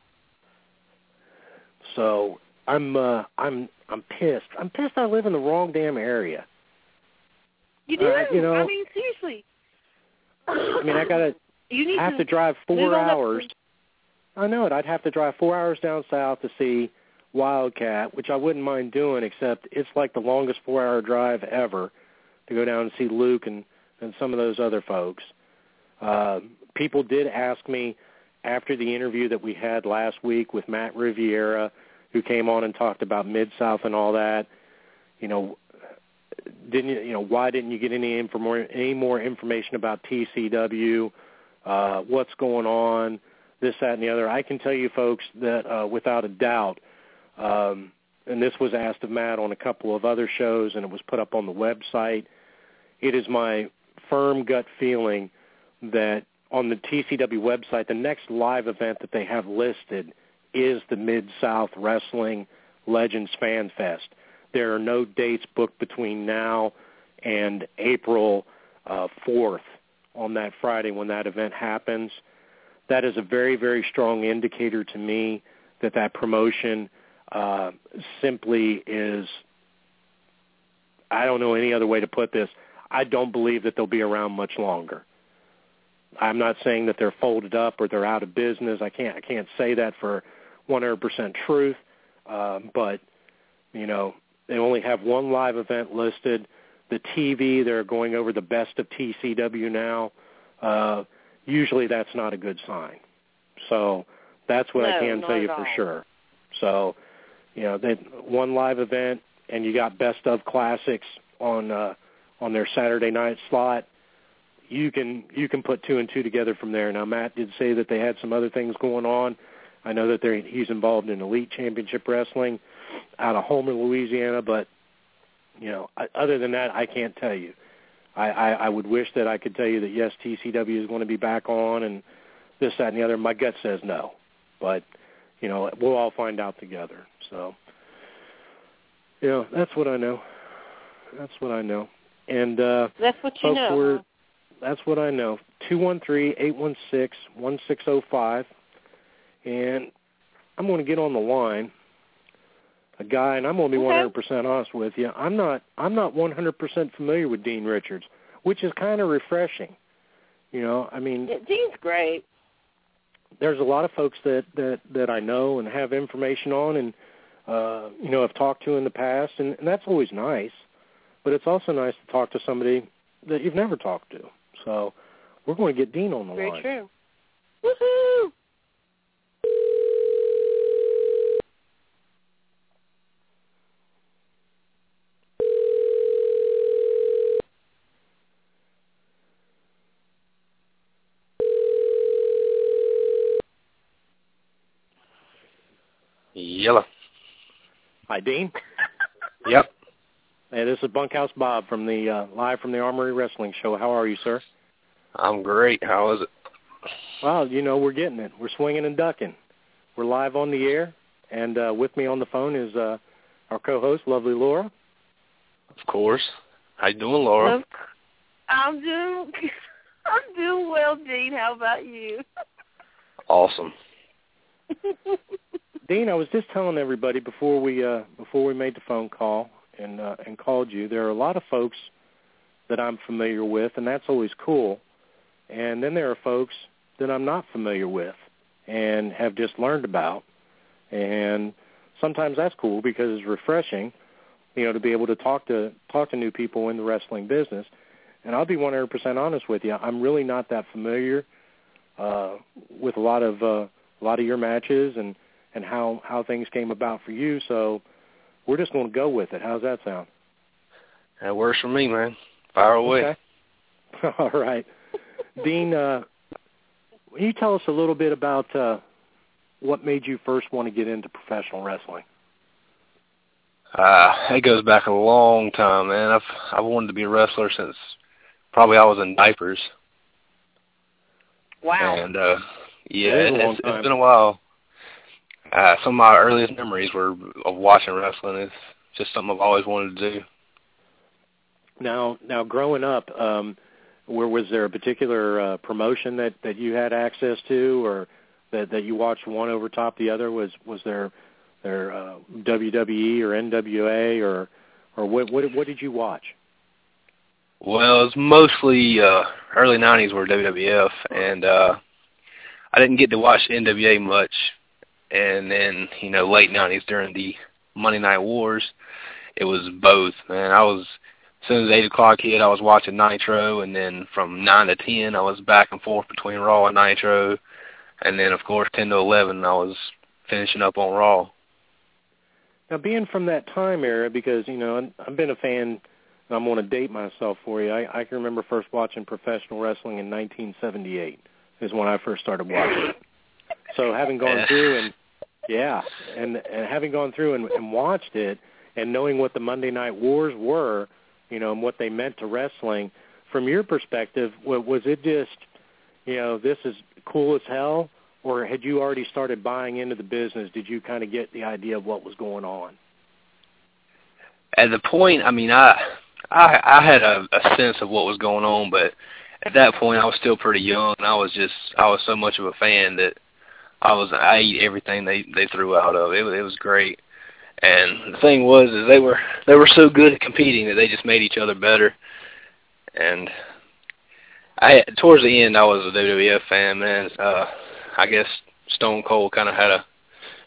So I'm uh I'm I'm pissed. I'm pissed I live in the wrong damn area. You do. Uh, you know- I mean, seriously. I mean I gotta You need I have to to drive four hours. I know it. I'd have to drive four hours down south to see Wildcat, which I wouldn't mind doing, except it's like the longest four-hour drive ever to go down and see Luke and and some of those other folks. Uh, people did ask me after the interview that we had last week with Matt Riviera, who came on and talked about Mid South and all that. You know, didn't you, you know why didn't you get any inform- any more information about TCW? Uh, what's going on? This, that, and the other. I can tell you, folks, that uh, without a doubt, um, and this was asked of Matt on a couple of other shows, and it was put up on the website. It is my firm gut feeling that on the TCW website, the next live event that they have listed is the Mid South Wrestling Legends Fan Fest. There are no dates booked between now and April uh, 4th on that Friday when that event happens. That is a very, very strong indicator to me that that promotion uh, simply is, I don't know any other way to put this, I don't believe that they'll be around much longer. I'm not saying that they're folded up or they're out of business. I can't I can't say that for 100% truth, um, but you know they only have one live event listed. The TV they're going over the best of TCW now. Uh, usually that's not a good sign. So that's what no, I can tell you for sure. So you know they one live event and you got best of classics on uh, on their Saturday night slot you can you can put two and two together from there. Now Matt did say that they had some other things going on. I know that they're, he's involved in elite championship wrestling out of Homer, Louisiana, but you know, other than that, I can't tell you. I, I, I would wish that I could tell you that yes, TCW is going to be back on and this, that, and the other. My gut says no, but you know, we'll all find out together. So, you know, that's what I know. That's what I know. And uh, that's what you know. That's what I know. Two one three eight one six one six zero five, and I'm going to get on the line. A guy, and I'm going to be one hundred percent honest with you. I'm not. I'm not one hundred percent familiar with Dean Richards, which is kind of refreshing. You know, I mean, yeah, Dean's great. There's a lot of folks that that that I know and have information on, and uh, you know, I've talked to in the past, and, and that's always nice. But it's also nice to talk to somebody that you've never talked to. So we're going to get Dean on the Very line. Very true. Woohoo! Yellow. Hi, Dean. yep. Hey, this is Bunkhouse Bob from the uh, live from the Armory Wrestling Show. How are you, sir? I'm great. How is it? Well, you know we're getting it. We're swinging and ducking. We're live on the air, and uh, with me on the phone is uh, our co-host, lovely Laura. Of course. How you doing, Laura? I'm doing. I'm doing well, Dean. How about you? Awesome. Dean, I was just telling everybody before we uh, before we made the phone call and uh, and called you. There are a lot of folks that I'm familiar with, and that's always cool. And then there are folks that I'm not familiar with and have just learned about. And sometimes that's cool because it's refreshing, you know, to be able to talk to talk to new people in the wrestling business. And I'll be 100% honest with you. I'm really not that familiar uh, with a lot of uh, a lot of your matches and and how how things came about for you. So we're just going to go with it. How's that sound? That works for me, man. Fire away. Okay. All right. Dean, uh, will you tell us a little bit about uh, what made you first want to get into professional wrestling? Uh, it goes back a long time, man. I've I've wanted to be a wrestler since probably I was in diapers. Wow. And uh yeah, it it's, it's been a while. Uh, some of my earliest memories were of watching wrestling. It's just something I've always wanted to do. Now, now, growing up, um, where was there a particular uh, promotion that that you had access to, or that that you watched one over top the other? Was was there there uh, WWE or NWA or or what what what did you watch? Well, it was mostly uh, early '90s were WWF, and uh, I didn't get to watch NWA much and then you know late '90s during the Monday Night Wars, it was both. Man, I was soon as eight o'clock hit, I was watching Nitro, and then from nine to ten, I was back and forth between Raw and Nitro, and then of course ten to eleven, I was finishing up on Raw. Now, being from that time era, because you know I've been a fan, and I'm going to date myself for you. I, I can remember first watching professional wrestling in 1978 is when I first started watching. so having gone through and yeah, and and having gone through and, and watched it, and knowing what the Monday Night Wars were, you know, and what they meant to wrestling. From your perspective, was it just, you know, this is cool as hell, or had you already started buying into the business? Did you kind of get the idea of what was going on? At the point, I mean, I I, I had a, a sense of what was going on, but at that point, I was still pretty young. I was just I was so much of a fan that I was I ate everything they they threw out of it. It, it was great. And the thing was, is they were they were so good at competing that they just made each other better. And I towards the end, I was a WWF fan, man. Uh, I guess Stone Cold kind of had a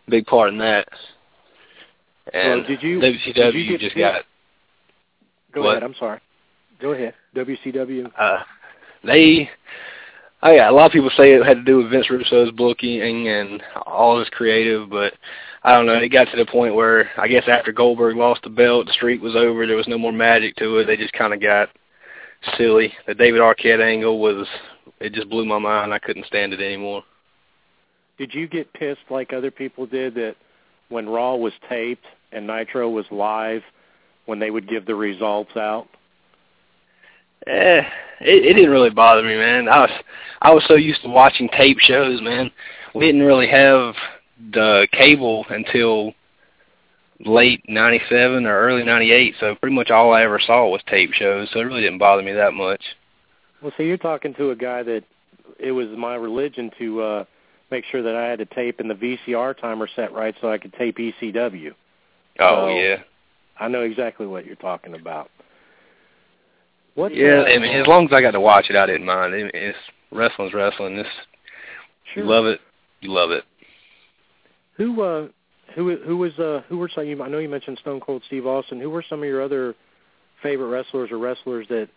big part in that. And well, did you, WCW did you just got. Go what? ahead. I'm sorry. Go ahead. WCW. Uh, they Oh yeah, a lot of people say it had to do with Vince Russo's booking and all his creative, but I don't know. It got to the point where I guess after Goldberg lost the belt, the streak was over. There was no more magic to it. They just kind of got silly. The David Arquette angle was it just blew my mind. I couldn't stand it anymore. Did you get pissed like other people did that when Raw was taped and Nitro was live, when they would give the results out? Eh, it, it didn't really bother me, man. I was I was so used to watching tape shows, man. We didn't really have the cable until late '97 or early '98, so pretty much all I ever saw was tape shows. So it really didn't bother me that much. Well, see, you're talking to a guy that it was my religion to uh make sure that I had a tape and the VCR timer set right so I could tape ECW. Oh so yeah. I know exactly what you're talking about. What, yeah, uh, I mean, as long as I got to watch it, I didn't mind. It, it's wrestling's wrestling. This, sure. you love it, you love it. Who, uh, who, who was, uh, who were some? You, I know you mentioned Stone Cold Steve Austin. Who were some of your other favorite wrestlers or wrestlers that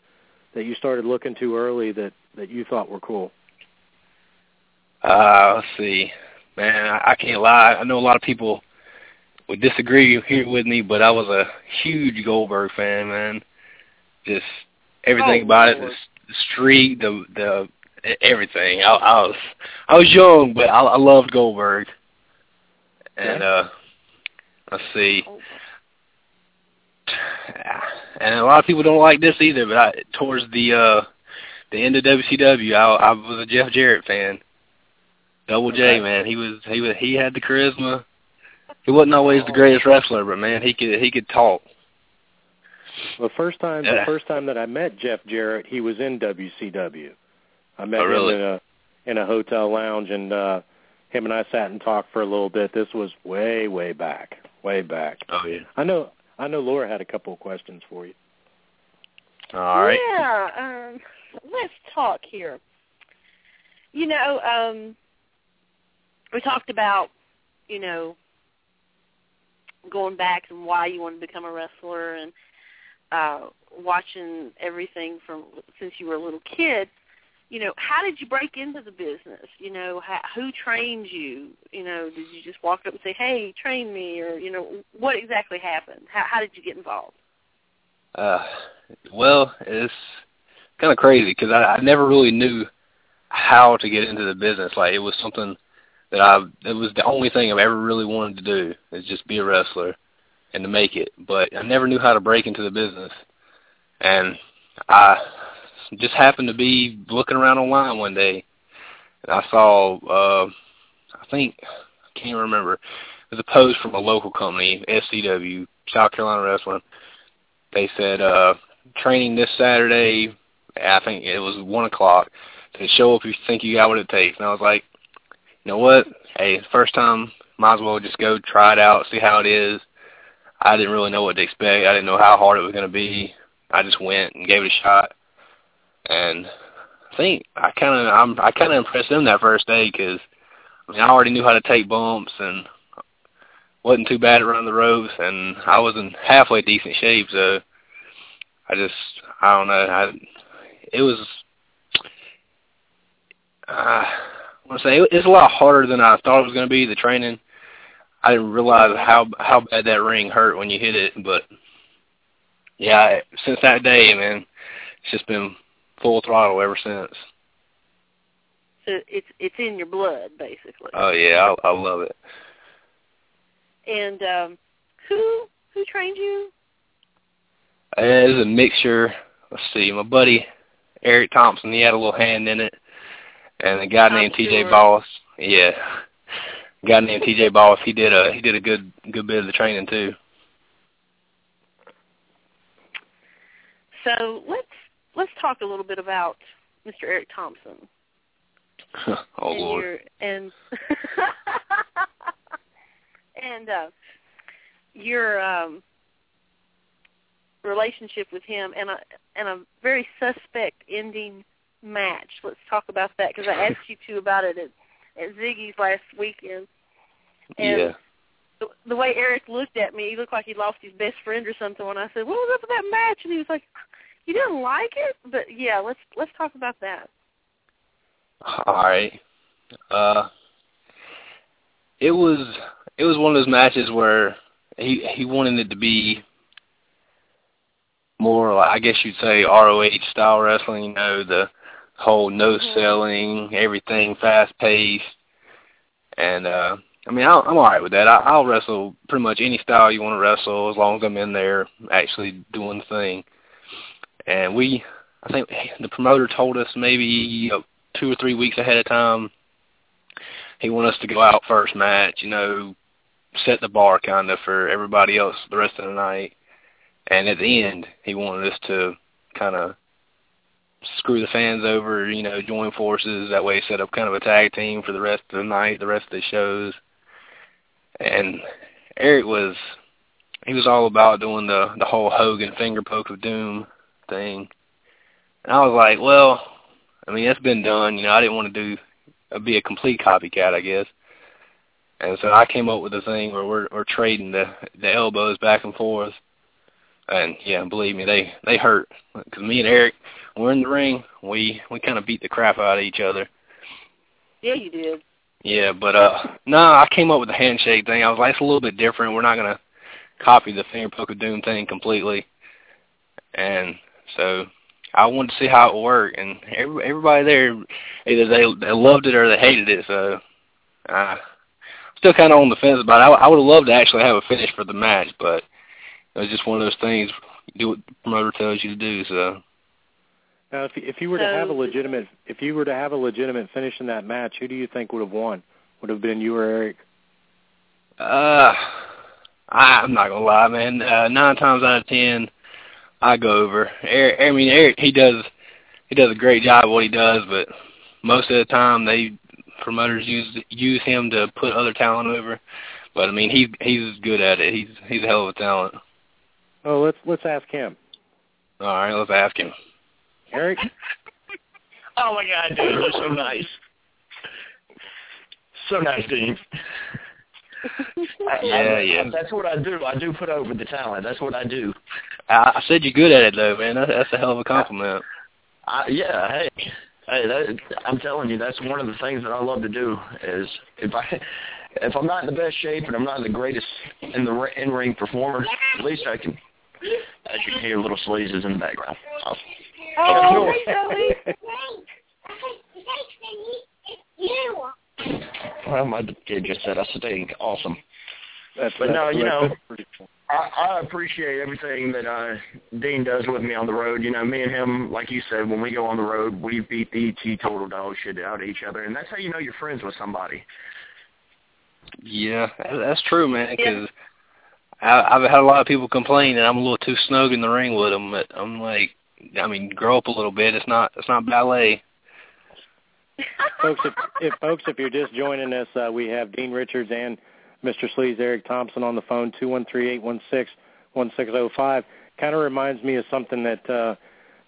that you started looking to early that that you thought were cool? Uh, let's see, man. I, I can't lie. I know a lot of people would disagree here with me, but I was a huge Goldberg fan, man. Just everything Oh, about it, the, Lord. s- the streak, the the everything. I, I was I was young, but I, I loved Goldberg. And uh let's see. And a lot of people don't like this either, but I towards the uh the end of WCW, I, I was a Jeff Jarrett fan. Double J, Okay. man, he was he was he had the charisma. He wasn't always the greatest wrestler, but man, he could he could talk. The first time, the first time that I met Jeff Jarrett, he was in WCW. I met Oh, really? him in a in a hotel lounge, and uh him and I sat and talked for a little bit. This was way, way back, way back. Oh yeah. I know, I know. Laura had a couple of questions for you. All right. Yeah, um, let's talk here. You know, um, we talked about, you know, going back and why you wanted to become a wrestler and uh watching everything from since you were a little kid. You know, how did you break into the business? You know, how, who trained you? You know, did you just walk up and say, "Hey, train me," or you know, what exactly happened? How, how did you get involved? Uh, well, it's kind of crazy because I, I never really knew how to get into the business. Like it was something that I it was the only thing I've ever really wanted to do is just be a wrestler and to make it. But I never knew how to break into the business, and I just happened to be looking around online one day, and I saw uh, I think I can't remember. It was a post from a local company, SCW, South Carolina Wrestling they said uh training this Saturday I think it was one o'clock. They show up if you think you got what it takes. And I was like, you know what? Hey, first time might as well just go try it out, see how it is. I didn't really know what to expect. I didn't know how hard it was gonna be. I just went and gave it a shot. And I think I kind of I'm I kind of impressed them that first day because I mean I already knew how to take bumps and wasn't too bad at running the ropes, and I was in halfway decent shape, so I just I don't know. I it was uh, I want to say it, it's a lot harder than I thought it was going to be. The training, I didn't realize how how bad that ring hurt when you hit it. But yeah, since that day, man, it's just been full throttle ever since. So it's it's in your blood, basically. Oh yeah, I, I love it. And um, who who trained you? It was a mixture. Let's see, my buddy Eric Thompson, he had a little hand in it, and a guy I'm named sure. T.J. Boss. Yeah, a guy named T.J. Boss. He did a he did a good good bit of the training too. So let's let's talk a little bit about Mr. Eric Thompson. oh and Lord. Your, and and uh, your um, relationship with him and a and a very suspect ending match. Let's talk about that because I asked you two about it at at Ziggy's last weekend. And yeah. the, the way Eric looked at me, he looked like he lost his best friend or something. When I said, "What was up with that match?" and he was like, "You didn't like it?" But yeah, let's let's talk about that. All right. Uh, it was it was one of those matches where he he wanted it to be more like I guess you'd say ROH style wrestling. You know the whole no selling, everything fast paced, and uh, I mean I, I'm all right with that. I, I'll wrestle pretty much any style you want to wrestle as long as I'm in there actually doing the thing. And we, I think the promoter told us maybe uh, two or three weeks ahead of time. He wanted us to go out first match, you know, set the bar kind of for everybody else the rest of the night. And at the end, he wanted us to kind of screw the fans over, you know, join forces. That way, set up kind of a tag team for the rest of the night, the rest of the shows. And Eric was, he was all about doing the the whole Hogan finger poke of doom thing. And I was like, well, I mean, that's been done. You know, I didn't want to do uh, be a complete copycat, I guess. And so I came up with a thing where we're we're trading the the elbows back and forth. And yeah, believe me, they they hurt because me and Eric, we're in the ring. We we kind of beat the crap out of each other. Yeah, you did. Yeah, but uh no, I came up with the handshake thing. I was like, it's a little bit different. We're not gonna copy the finger poke of doom thing completely. And so I wanted to see how it would work, and every, everybody there either they they loved it or they hated it. So uh, still kind of on the fence about it. I, I would have loved to actually have a finish for the match, but it was just one of those things. Do what the promoter tells you to do. So Now, if if you were to have a legitimate if you were to have a legitimate finish in that match, who do you think would have won? Would have been you or Eric? uh, I, I'm not gonna lie, man. Uh, nine times out of ten, I go over. Eric, I mean, Eric, he does he does a great job of what he does, but most of the time they promoters use use him to put other talent over. But I mean, he's he's good at it. He's he's a hell of a talent. Oh, let's let's ask him. All right, let's ask him. Eric, Oh my God, dude, you're so nice. So nice, Dean. I- Yeah, I- yeah. That's what I do. I do put over the talent. That's what I do. I, I said you're good at it though, man. That's, that's a hell of a compliment. I, yeah, hey, hey, that, I'm telling you, that's one of the things that I love to do. Is if I, if I'm not in the best shape and I'm not the greatest in the in-ring performer, at least I can. As you can hear, little sleazes in the background. I'll, Oh, hey, Zoe. Well, my kid just said I stink. Awesome. that's But that's, no, you know- cool. I, I appreciate everything that uh, Dean does with me on the road. You know, me and him, like you said, when we go on the road, we beat the teetotal dog shit out of each other, and that's how you know you're friends with somebody. Yeah, that's true, man. Because I, I've had a lot of people complain that I'm a little too snug in the ring with them. But I'm like, I mean, grow up a little bit. It's not it's not ballet. Folks, if, if folks, if you're just joining us, uh, we have Dean Richards and Mr. Sleaze Eric Thompson on the phone, two one three eight one six one six zero five. Kind of reminds me of something that uh,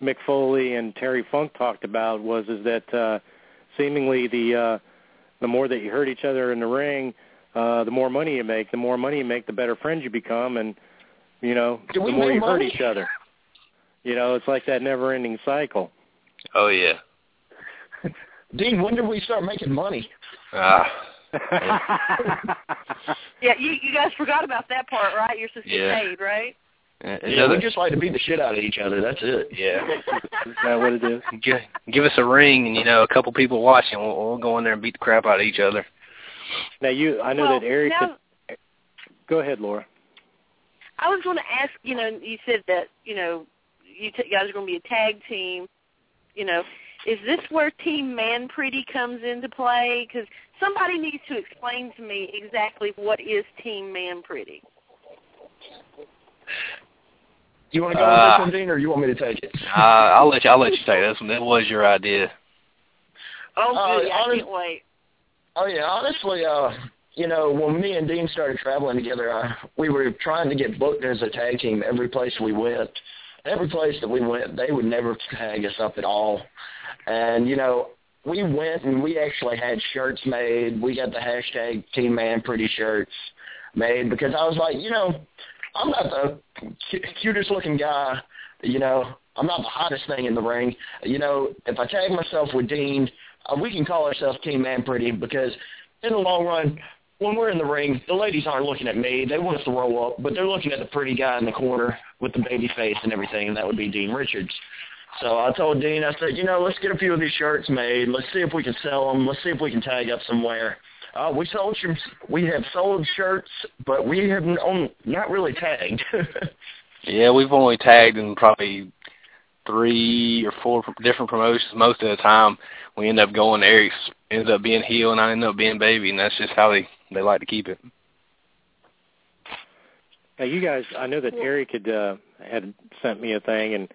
Mick Foley and Terry Funk talked about. Was is that uh, seemingly the uh, the more that you hurt each other in the ring, uh, the more money you make. The more money you make, the better friends you become, and you know, the more you money? hurt each other. You know, it's like that never-ending cycle. Oh yeah. Dean, when did we start making money? Ah. yeah, you you guys forgot about that part, right? You're supposed to Yeah. get paid, right? Uh, Yeah, we just like to beat the shit out of each other. That's it. yeah. Is that what it is? Give, give us a ring, and you know, a couple people watching, we'll, we'll go in there and beat the crap out of each other. Now you, I know well, that Eric. now, Could, go ahead, Laura. I was going to ask. You know, you said that you know you t- guys are going to be a tag team. You know, is this where Team Man Pretty comes into play? Because somebody needs to explain to me exactly what is Team Man Pretty. You want to go Uh, with this one, Dean, or you want me to take it? Uh, I'll let you. I'll let you take this one. That was your idea. Oh, Uh, good. I honest- can't wait. Oh yeah, honestly, uh, you know, when me and Dean started traveling together, uh, we were trying to get booked as a tag team every place we went. Every place that we went, they would never tag us up at all. And you know, we went and we actually had shirts made. We got the hashtag Team Man Pretty shirts made because I was like, you know, I'm not the cutest looking guy. You know, I'm not the hottest thing in the ring. You know, if I tag myself with Dean, uh, we can call ourselves Team Man Pretty because in the long run, when we're in the ring, the ladies aren't looking at me. They want us to roll up, but they're looking at the pretty guy in the corner with the baby face and everything, and that would be Dean Richards. So I told Dean, I said, you know, let's get a few of these shirts made. Let's see if we can sell them. Let's see if we can tag up somewhere. Uh, we sold some, we have sold shirts, but we have not really tagged. Yeah, we've only tagged in probably three or four different promotions. Most of the time, we end up going. Eric ends up being heel, and I end up being baby, and that's just how they they like to keep it. Now you guys, I know that Eric had uh, had sent me a thing and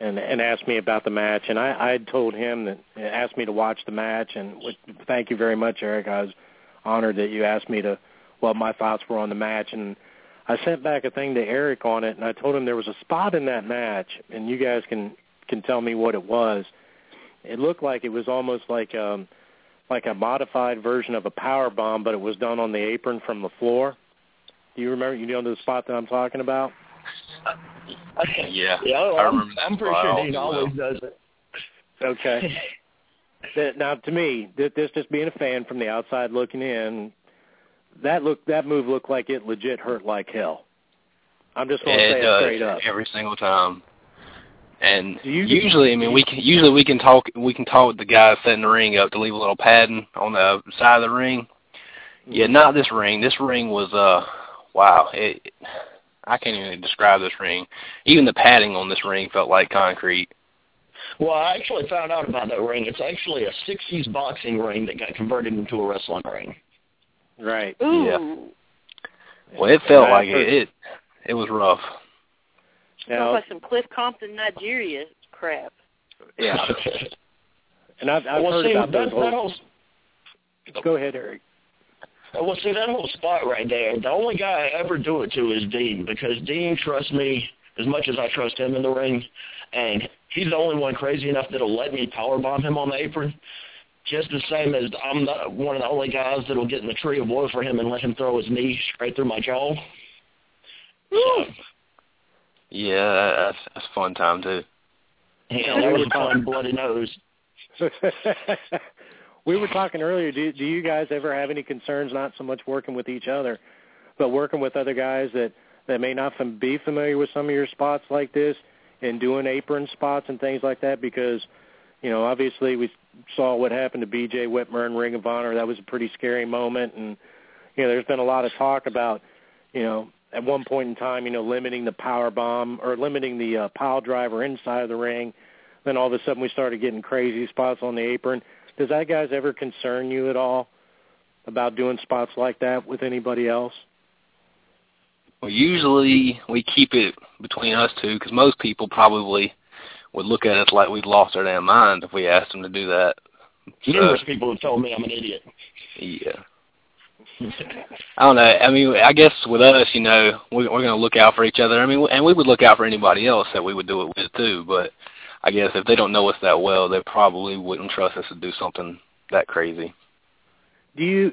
and and asked me about the match, and I I had told him that asked me to watch the match, and which, thank you very much, Eric. I was honored that you asked me to what my thoughts were on the match, and I sent back a thing to Eric on it, and I told him there was a spot in that match, and you guys can can tell me what it was. It looked like it was almost like um like a modified version of a power bomb, but it was done on the apron from the floor. Do you remember? You know the spot that I'm talking about? Yeah, yeah, I I'm, remember that I'm pretty sure all Dean always well. does it. Okay. That- now, to me, th- this just being a fan from the outside looking in, that look that move looked like it legit hurt like hell. I'm just going to it say it does straight up. every single time. And you- usually, I mean, we can usually we can talk we can talk with the guys setting the ring up to leave a little padding on the side of the ring. Yeah, not this ring. This ring was uh, wow. It, I can't even describe this ring. Even the padding on this ring felt like concrete. Well, I actually found out about that ring. It's actually a 60s boxing ring that got converted into a wrestling ring. Right. Ooh. Yeah. Well, it felt like it. It, it was rough. Sounds Now, like some Cliff Compton, Nigeria crap. yeah. And I've, I've well, heard see, about that, those. that whole, go ahead, Eric. well, see, that whole spot right there, the only guy I ever do it to is Dean because Dean trusts me as much as I trust him in the ring, and he's the only one crazy enough that'll let me powerbomb him on the apron. Just the same as I'm not one of the only guys that'll get in the tree of woe for him and let him throw his knee straight through my jaw. So, Yeah, that's that's a fun time too. yeah, that was a fun bloody nose. we were talking earlier. Do, do you guys ever have any concerns? Not so much working with each other, but working with other guys that that may not be familiar with some of your spots like this, and doing apron spots and things like that. Because you know, obviously, we saw what happened to B.J. Whitmer in Ring of Honor. That was a pretty scary moment, and you know, there's been a lot of talk about you know at one point in time, you know, limiting the power bomb or limiting the uh, pile driver inside of the ring. Then all of a sudden we started getting crazy spots on the apron. Does that guys ever concern you at all about doing spots like that with anybody else? Well, usually we keep it between us two because most people probably would look at us like we'd lost our damn mind if we asked them to do that. Numerous people have told me I'm an idiot. Yeah. I don't know. I mean, I guess with us, you know, we're, we're going to look out for each other. I mean, and we would look out for anybody else that we would do it with too. But I guess if they don't know us that well, they probably wouldn't trust us to do something that crazy. Do you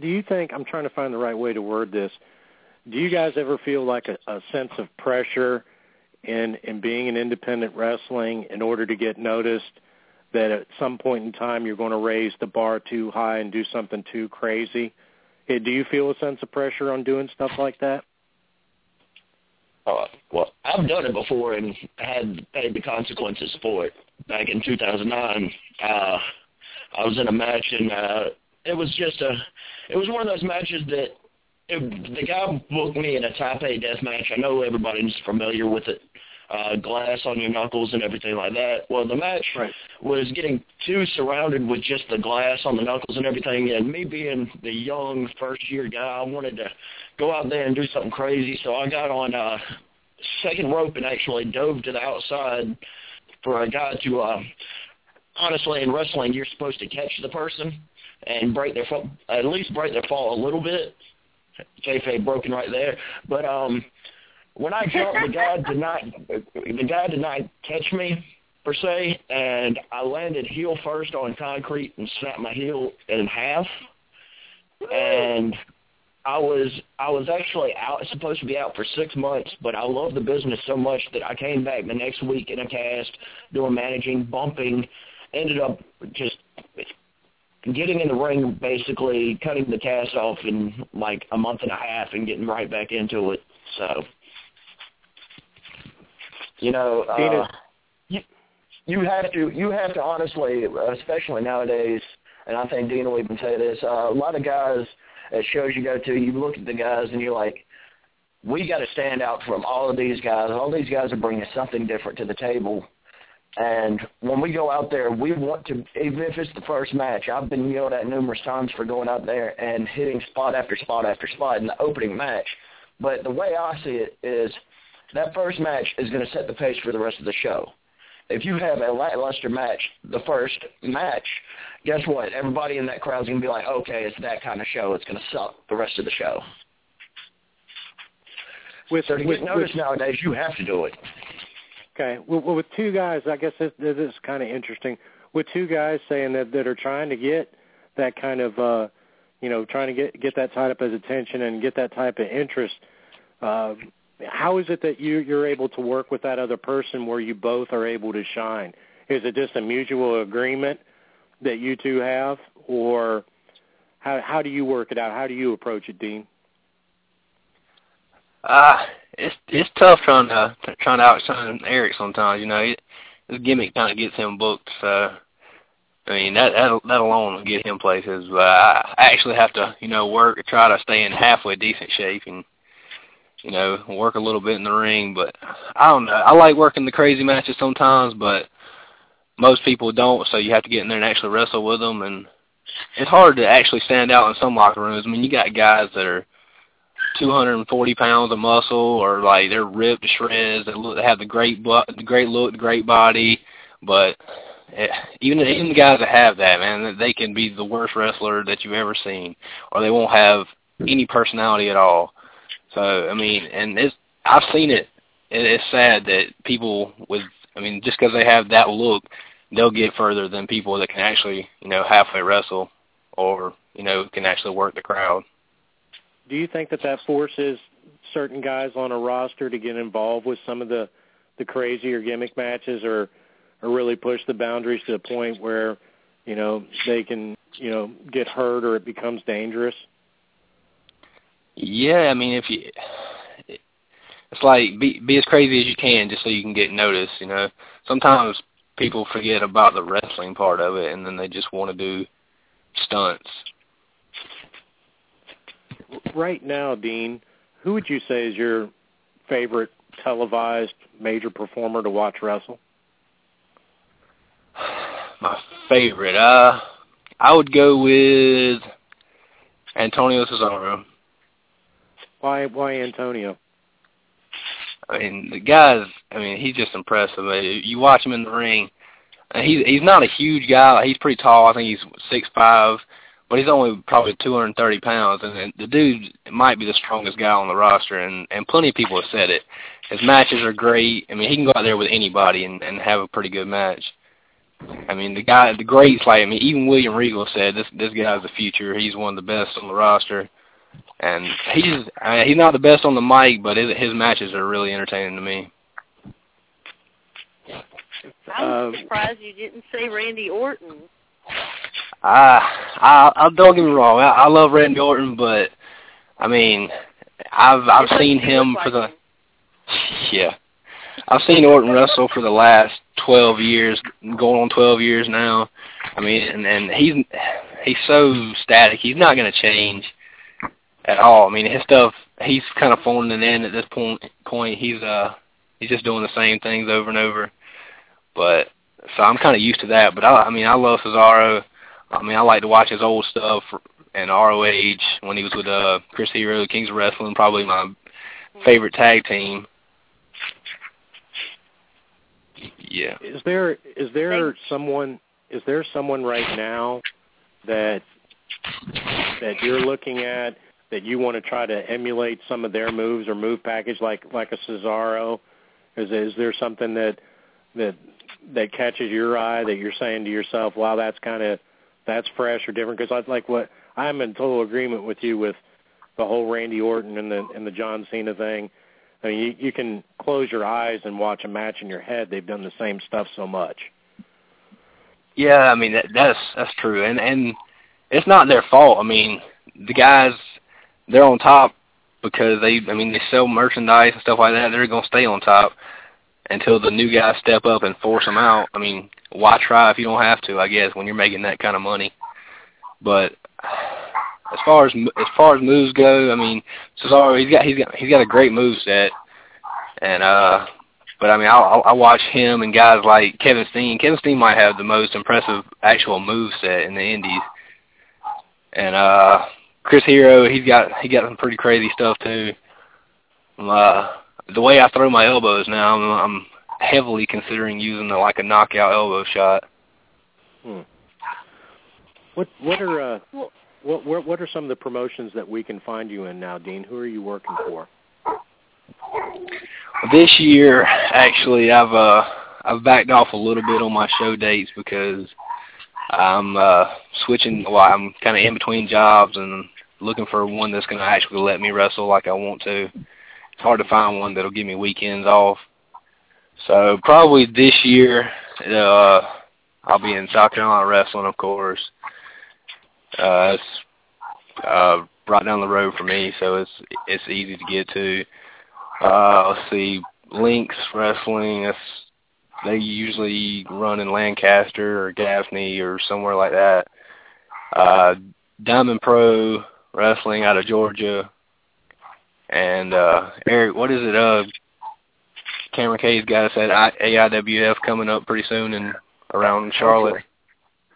do you think I'm trying to find the right way to word this? Do you guys ever feel like a, a sense of pressure in in being an independent wrestling in order to get noticed that at some point in time you're going to raise the bar too high and do something too crazy? Do you feel a sense of pressure on doing stuff like that? Uh, well, I've done it before and had paid the consequences for it. Back in 2009, uh, I was in a match and uh, it was just a, it was one of those matches that it, the guy booked me in a Type A death match. I know everybody's familiar with it. Uh, glass on your knuckles and everything like that. Well, the match right. was getting too surrounded with just the glass on the knuckles and everything, and me being the young first-year guy, I wanted to go out there and do something crazy. So I got on uh, second rope and actually dove to the outside for a guy to. Uh, honestly, in wrestling, you're supposed to catch the person and break their fall, at least break their fall a little bit kayfabe broken right there. But um, when I jumped, the guy did not the guy did not catch me per se, and I landed heel first on concrete and snapped my heel in half. And I was I was actually out supposed to be out for six months, but I love the business so much that I came back the next week in a cast, doing managing, bumping, ended up just getting in the ring, basically cutting the cast off in like a month and a half and getting right back into it. So, you know, uh, you, you have to you have to honestly, especially nowadays, and I think Dean will even say this. Uh, a lot of guys at shows you go to, you look at the guys and you're like, we got to stand out from all of these guys. All these guys are bringing something different to the table and when we go out there, we want to, even if it's the first match, I've been yelled at numerous times for going out there and hitting spot after spot after spot in the opening match. But the way I see it is that first match is going to set the pace for the rest of the show. If you have a lackluster match, the first match, guess what? Everybody in that crowd is going to be like, okay, it's that kind of show. It's going to suck the rest of the show. With, so to with, get noticed with, nowadays, you have to do it. Okay. Well, with two guys, I guess this, this is kind of interesting. With two guys saying that that are trying to get that kind of, uh, you know, trying to get get that type of as attention and get that type of interest. Uh, how is it that you you're able to work with that other person where you both are able to shine? Is it just a mutual agreement that you two have, or how how do you work it out? How do you approach it, Dean? Uh, it's it's tough trying to trying to outshine Eric sometimes. You know, it, his gimmick kind of gets him booked. So, I mean, that that that alone will get him places. But I, actually have to, you know, work and try to stay in halfway decent shape and you know work a little bit in the ring. But I don't know. I like working the crazy matches sometimes, but most people don't. So you have to get in there and actually wrestle with them, and it's hard to actually stand out in some locker rooms. I mean, you got guys that are 240 pounds of muscle, or like they're ripped to shreds. They look, they have the great, bu- the great look, the great body, but it, even even the guys that have that, man, they can be the worst wrestler that you've ever seen, or they won't have any personality at all. So I mean, and it's I've seen it. it it's sad that people with, I mean, just because they have that look, they'll get further than people that can actually, you know, halfway wrestle, or you know, can actually work the crowd do you think that that forces certain guys on a roster to get involved with some of the the crazier gimmick matches or or really push the boundaries to the point where you know they can you know get hurt or it becomes dangerous yeah i mean if you it's like be be as crazy as you can just so you can get noticed you know sometimes people forget about the wrestling part of it and then they just want to do stunts right now, Dean, who would you say is your favorite televised major performer to watch wrestle? My favorite, uh, I would go with Antonio Cesaro. Why? Why Antonio? I mean, the guy's. I mean, he's just impressive. You watch him in the ring. He's he's not a huge guy. He's pretty tall. I think he's six five but he's only probably 230 pounds, and, and the dude might be the strongest guy on the roster, and and plenty of people have said it. His matches are great. I mean, he can go out there with anybody and and have a pretty good match. I mean, the guy, the greats like I mean, even William Regal said this this guy's the future. He's one of the best on the roster, and he's I mean, he's not the best on the mic, but his, his matches are really entertaining to me. I was Um, surprised you didn't say Randy Orton. I, I, I don't get me wrong. I, I love Randy Orton, but I mean, I've I've It's seen him for the yeah. I've seen Orton wrestle for the last 12 years, going on 12 years now. I mean, and, and he's he's so static. He's not going to change at all. I mean, his stuff. He's kind of phoning it in at this point. Point. He's uh he's just doing the same things over and over. But so I'm kind of used to that. But I, I mean, I love Cesaro. I mean, I like to watch his old stuff and ROH when he was with uh Chris Hero, Kings of Wrestling, probably my favorite tag team. Yeah. Is there is there someone is there someone right now that that you're looking at that you want to try to emulate some of their moves or move package like like a Cesaro? Is is there something that that that catches your eye that you're saying to yourself, "Wow, that's kind of that's fresh or different"? Because I like what I'm in total agreement with you with the whole Randy Orton and the and the John Cena thing. I mean, you, you can close your eyes and watch a match in your head. They've done the same stuff so much. Yeah, I mean that, that's that's true, and and it's not their fault. I mean, the guys they're on top because they, I mean, they sell merchandise and stuff like that. They're gonna stay on top until the new guys step up and force them out. I mean, why try if you don't have to? I guess when you're making that kind of money. But as far as as far as moves go, I mean, Cesaro he's got he's got he's got a great move set, and uh, but I mean, I I watch him and guys like Kevin Steen. Kevin Steen might have the most impressive actual move set in the Indies, and uh, Chris Hero he's got he got some pretty crazy stuff too. Uh, the way I throw my elbows now, I'm, I'm heavily considering using the, like a knockout elbow shot. Hmm. What what are uh, what, what what are some of the promotions that we can find you in now, Dean? Who are you working for? This year, actually, I've uh I've backed off a little bit on my show dates because I'm uh switching. Well, I'm kind of in between jobs and looking for one that's going to actually let me wrestle like I want to. It's hard to find one that'll give me weekends off. So probably this year, uh, I'll be in South Carolina wrestling, of course. Uh, it's uh, right down the road for me, so it's it's easy to get to. Uh, let's see, Links Wrestling. That's they usually run in Lancaster or Gaffney or somewhere like that. Uh, Diamond Pro Wrestling out of Georgia, and uh, Eric, what is it? Uh, Cameron K's got us at I- AIWF coming up pretty soon and around Charlotte.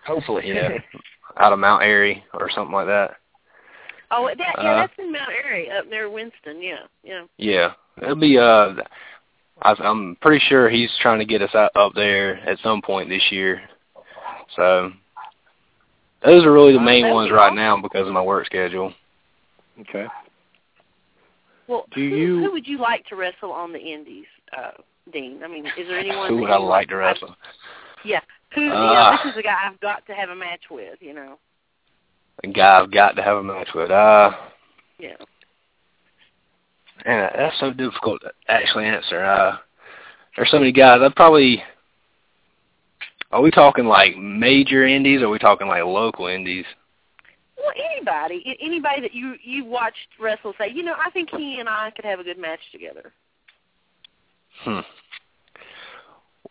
Hopefully. Yeah, out of Mount Airy or something like that. Oh, that yeah, Uh, that's in Mount Airy up near Winston. Yeah, yeah. Yeah, it'll be. Uh, I, I'm pretty sure he's trying to get us out, up there at some point this year. So those are really the main that'd ones be right now because of my work schedule. Okay. Well, Do who, you- who would you like to wrestle on the Indies, uh, Dean? I mean, is there anyone? Who would I like to wrestle? Yeah. Who? Uh, yeah, this is the guy I've got to have a match with. You know. A guy I've got to have a match with. Uh, Yeah. and that's so difficult to actually answer. Uh, there's so many guys. I'd probably. Are we talking like major indies? Or are we talking like local indies? Well, anybody, anybody that you you watched wrestle, say, you know, I think he and I could have a good match together. Hmm.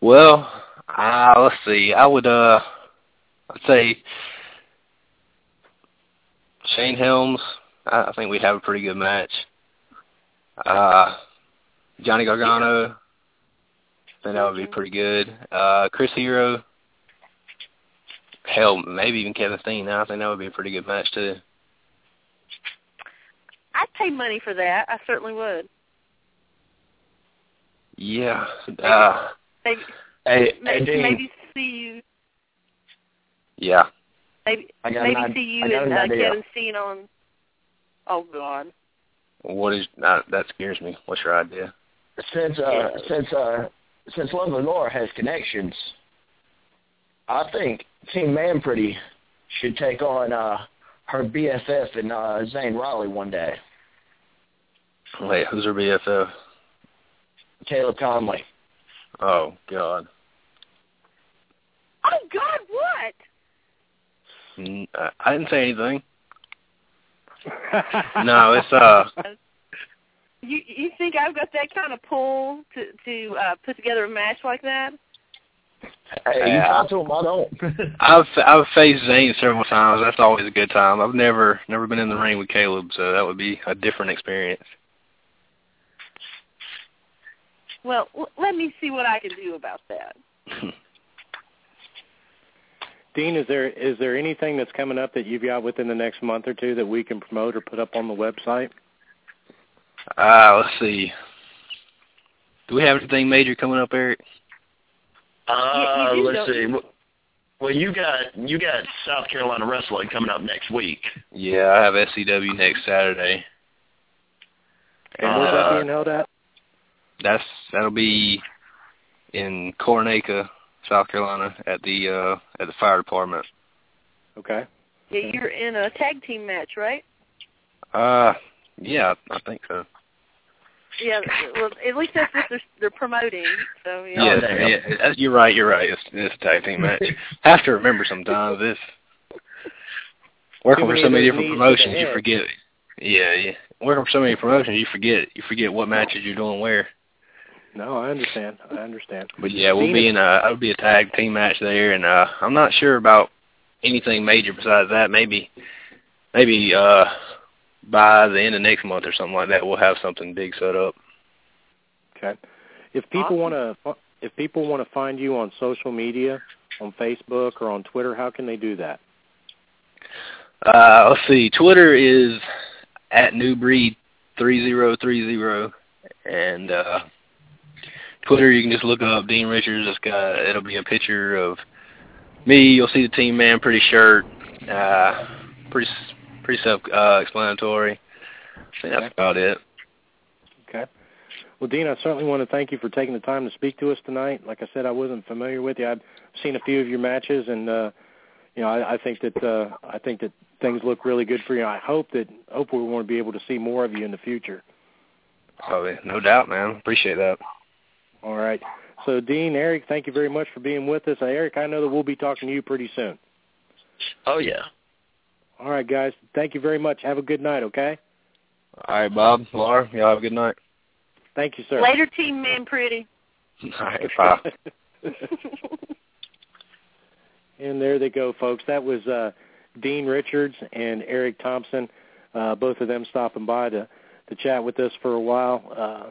Well, uh, let's see. I would uh, I'd say Shane Helms. I, I think we'd have a pretty good match. Uh, Johnny Gargano. I think that would be pretty good. Uh, Chris Hero. Hell, maybe even Kevin Steen. I think that would be a pretty good match too. I'd pay money for that. I certainly would. Yeah. Uh, Maybe, Hey, hey, maybe, Dean, maybe see you. yeah. Maybe maybe an, see you and an uh, idea. Kevin Steen on. Oh God. What is uh, that scares me? What's your idea? Since uh, since uh, since Lovely Laura has connections, I think Team Man Pretty should take on uh, her BFF and uh, Zane Riley one day. Wait, who's her BFF? Caleb Konley. Oh God. Oh God, what? I I didn't say anything. no, it's uh. You you think I've got that kind of pull to to uh, put together a match like that? Hey, you Yeah. talk to him. I don't. I've I've faced Zane several times. That's always a good time. I've never never been in the ring with Caleb, so that would be a different experience. Well, l- let me see what I can do about that. Dean, is there is there anything that's coming up that you've got within the next month or two that we can promote or put up on the website? Uh, let's see. Do we have anything major coming up, Eric? Uh, you do, let's don't see. you? Well, you got you got South Carolina wrestling coming up next week. Yeah, I have SCW next Saturday. And where's that Uh, being held at? That's that'll be in Coronaca, South Carolina, at the uh at the fire department. Okay. Yeah, you're in a tag team match, right? Uh, yeah, I think so. Yeah. Well, at least that's what they're they're promoting. So yeah. Yeah, damn. yeah, uh, you're right. You're right. It's, it's a tag team match. have to remember sometimes this. Working for so many different knees to the promotions, you forget. Yeah, yeah. Working for so many promotions, you forget. You forget what matches you're doing where. No, I understand. I understand. But yeah, we'll Dean, be in a. It'll be a tag team match there, and uh I'm not sure about anything major besides that. Maybe, maybe uh by the end of next month or something like that, we'll have something big set up. Okay. If people Awesome. want to if people want to find you on social media, on Facebook or on Twitter, how can they do that? Uh, let's see. Twitter is at newbreed three zero three zero, and uh, Twitter you can just look up Dean Richards. It's got it'll be a picture of me. You'll see the team man, pretty shirt, uh, pretty s- pretty self uh, explanatory. I think that's about it. Okay. Well, Dean, I certainly want to thank you for taking the time to speak to us tonight. Like I said, I wasn't familiar with you. I've seen a few of your matches, and uh, you know, I, I think that uh, I think that things look really good for you. I hope that hope we want to be able to see more of you in the future. Oh, yeah, no doubt, man. Appreciate that. All right. So, Dean, Eric, thank you very much for being with us. Uh, Eric, I know that we'll be talking to you pretty soon. Oh yeah. All right, guys. Thank you very much. Have a good night. Okay. All right, Bob, Laura, y'all have a good night. Thank you, sir. Later, team man, pretty. All right, bye. and there they go, folks. That was uh, Dean Richards and Eric Thompson, uh, both of them stopping by to to chat with us for a while. Uh,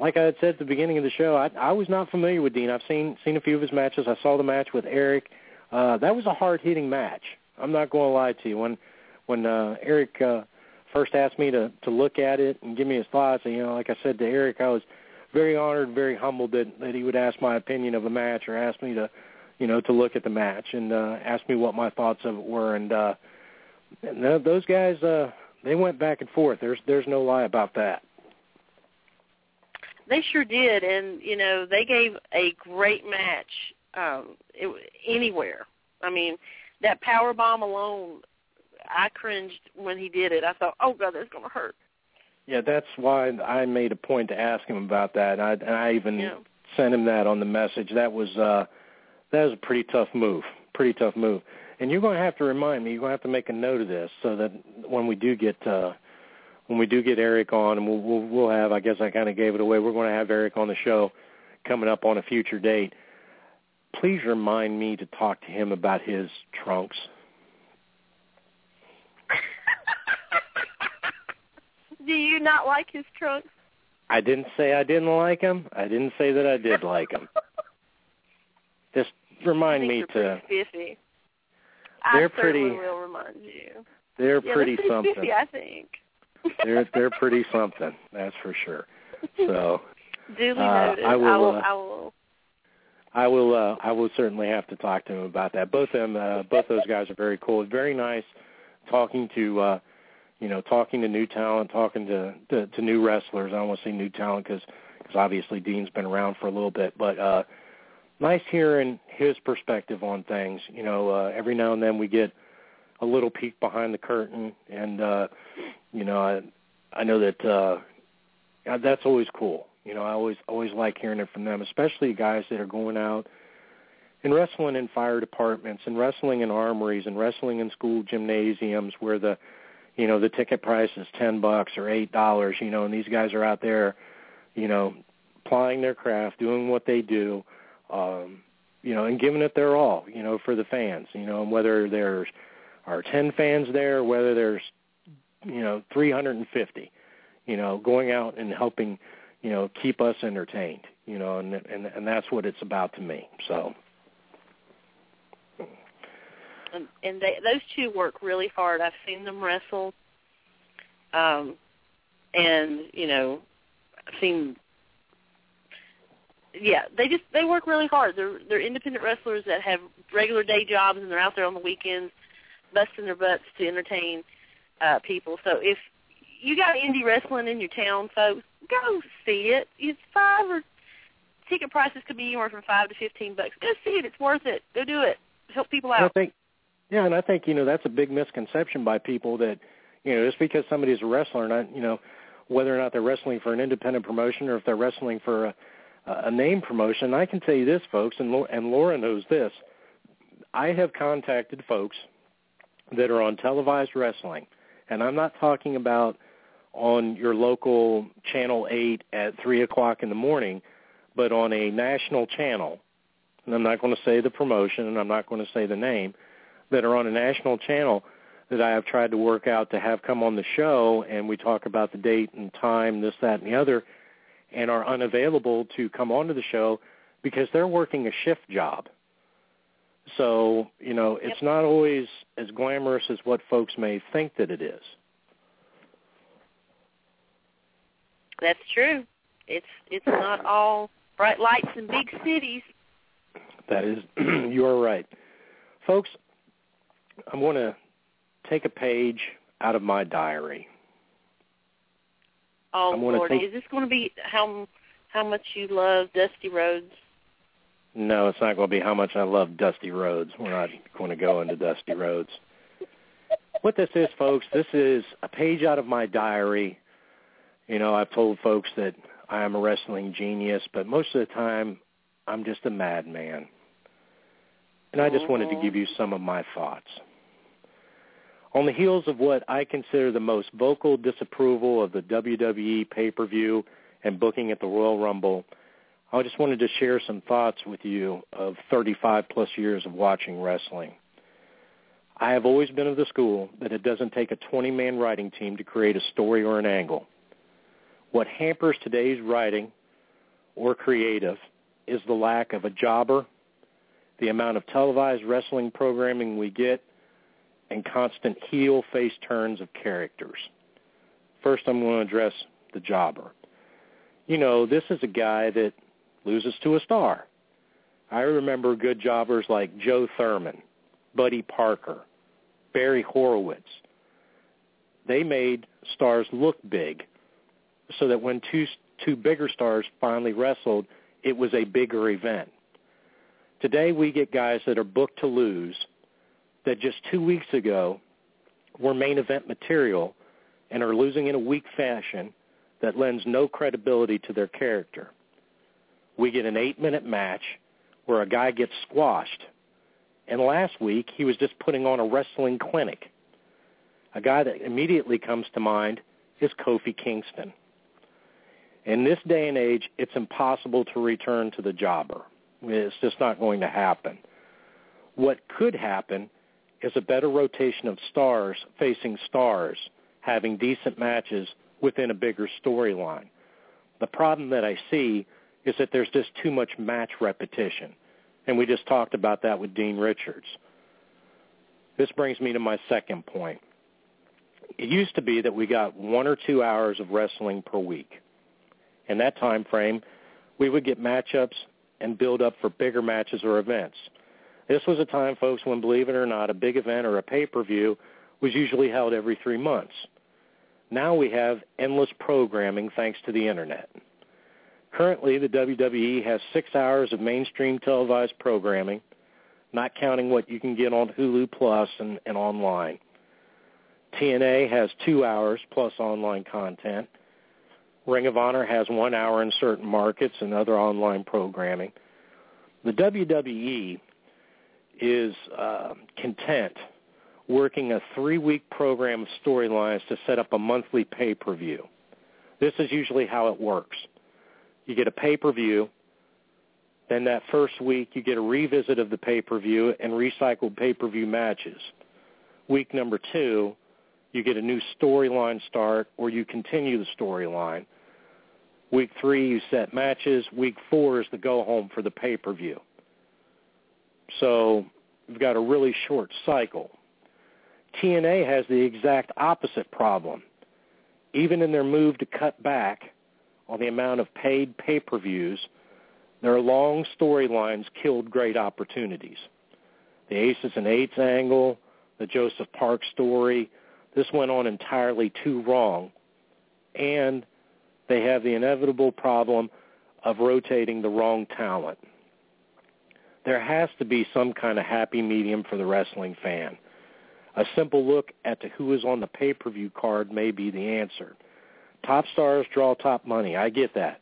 like I had said at the beginning of the show, I, I was not familiar with Dean. I've seen seen a few of his matches. I saw the match with Eric. Uh, that was a hard hitting match. I'm not going to lie to you. When when uh, Eric uh, first asked me to to look at it and give me his thoughts, and, you know, like I said to Eric, I was very honored, very humbled that that he would ask my opinion of a match or ask me to, you know, to look at the match and uh, ask me what my thoughts of it were. And uh, and th- those guys, uh, they went back and forth. There's there's no lie about that. They sure did, and you know they gave a great match um, it, anywhere. I mean, that power bomb alone, I cringed when he did it. I thought, oh god, that's gonna hurt. Yeah, that's why I made a point to ask him about that. I, and I even Yeah. sent him that on the message. That was uh, that was a pretty tough move. Pretty tough move. And you're going to have to remind me. You're going to have to make a note of this so that when we do get uh, when we do get Eric on, and we'll we'll, we'll have. I guess I kind of gave it away. We're going to have Eric on the show coming up on a future date. Please remind me to talk to him about his trunks. Do you not like his trunks? I didn't say I didn't like him. I didn't say that I did like him. Just remind me they're to. spiffy. They're I pretty- will remind you. They're yeah, pretty pretty something. spiffy, I think. they're they're pretty something. That's for sure. So Duly uh, noted. I will, will. uh, I will. I will uh, I will certainly have to talk to him about that. Both them uh, both those guys are very cool. Very nice talking to uh, you know talking to new talent, talking to to, to new wrestlers. I don't want to say new talent because because obviously Dean's been around for a little bit, but uh, nice hearing his perspective on things. You know, uh, every now and then we get a little peek behind the curtain, and uh, you know, I I know that uh, that's always cool. You know, I always always like hearing it from them, especially guys that are going out and wrestling in fire departments and wrestling in armories and wrestling in school gymnasiums where the you know the ticket price is ten bucks or eight dollars you know and these guys are out there you know plying their craft doing what they do um you know and giving it their all you know for the fans you know and whether there's are ten fans there whether there's you know 350 you know going out and helping you know keep us entertained you know and and and that's what it's about to me so and, and they, those two work really hard. I've seen them wrestle, um, and you know, I've seen. Yeah, they just they work really hard. They're they're independent wrestlers that have regular day jobs and they're out there on the weekends, busting their butts to entertain uh, people. So if you got indie wrestling in your town, folks, go see it. It's five or ticket prices could be anywhere from five to fifteen bucks. Go see it. It's worth it. Go do it. Help people out. I think yeah, and I think you know that's a big misconception by people that you know just because somebody's a wrestler, not you know whether or not they're wrestling for an independent promotion or if they're wrestling for a, a name promotion. I can tell you this, folks, and and Laura knows this. I have contacted folks that are on televised wrestling, and I'm not talking about on your local channel eight at three o'clock in the morning, but on a national channel. And I'm not going to say the promotion, and I'm not going to say the name that are on a national channel that I have tried to work out to have come on the show, and we talk about the date and time, this, that, and the other, and are unavailable to come onto the show because they're working a shift job. So, you know, it's yep. not always as glamorous as what folks may think that it is. That's true. It's it's not all bright lights and big cities. That is, you are right. Folks, I'm going to take a page out of my diary. Oh I'm Lord, take... is this going to be how how much you love Dusty Rhodes? No, it's not going to be how much I love Dusty Rhodes. We're not going to go into Dusty Rhodes. What this is, folks, this is a page out of my diary. You know, I've told folks that I am a wrestling genius, but most of the time I'm just a madman. And I just wanted to give you some of my thoughts. On the heels of what I consider the most vocal disapproval of the WWE pay-per-view and booking at the Royal Rumble, I just wanted to share some thoughts with you of 35 plus years of watching wrestling. I have always been of the school that it doesn't take a 20-man writing team to create a story or an angle. What hampers today's writing or creative is the lack of a jobber, the amount of televised wrestling programming we get, and constant heel face turns of characters. First, I'm going to address the jobber. You know, this is a guy that loses to a star. I remember good jobbers like Joe Thurman, Buddy Parker, Barry Horowitz. They made stars look big so that when two two bigger stars finally wrestled, it was a bigger event. Today we get guys that are booked to lose that just two weeks ago were main event material and are losing in a weak fashion that lends no credibility to their character. We get an eight-minute match where a guy gets squashed. And last week, he was just putting on a wrestling clinic. A guy that immediately comes to mind is Kofi Kingston. In this day and age, it's impossible to return to the jobber. It's just not going to happen. What could happen is a better rotation of stars facing stars, having decent matches within a bigger storyline. The problem that I see is that there's just too much match repetition. And we just talked about that with Dean Richards. This brings me to my second point. It used to be that we got one or two hours of wrestling per week. In that time frame, we would get matchups and build up for bigger matches or events. This was a time, folks, when, believe it or not, a big event or a pay-per-view was usually held every three months. Now we have endless programming thanks to the Internet. Currently, the WWE has six hours of mainstream televised programming, not counting what you can get on Hulu Plus and, and online. TNA has two hours plus online content. Ring of Honor has one hour in certain markets and other online programming. The WWE is uh, content working a three-week program of storylines to set up a monthly pay-per-view. This is usually how it works. You get a pay-per-view, then that first week you get a revisit of the pay-per-view and recycled pay-per-view matches. Week number two, you get a new storyline start or you continue the storyline. Week three, you set matches. Week four is the go-home for the pay-per-view. So you've got a really short cycle. TNA has the exact opposite problem. Even in their move to cut back on the amount of paid pay-per-views, their long storylines killed great opportunities. The Aces and Eights angle, the Joseph Park story, this went on entirely too wrong. And they have the inevitable problem of rotating the wrong talent. There has to be some kind of happy medium for the wrestling fan. A simple look at who is on the pay-per-view card may be the answer. Top stars draw top money. I get that.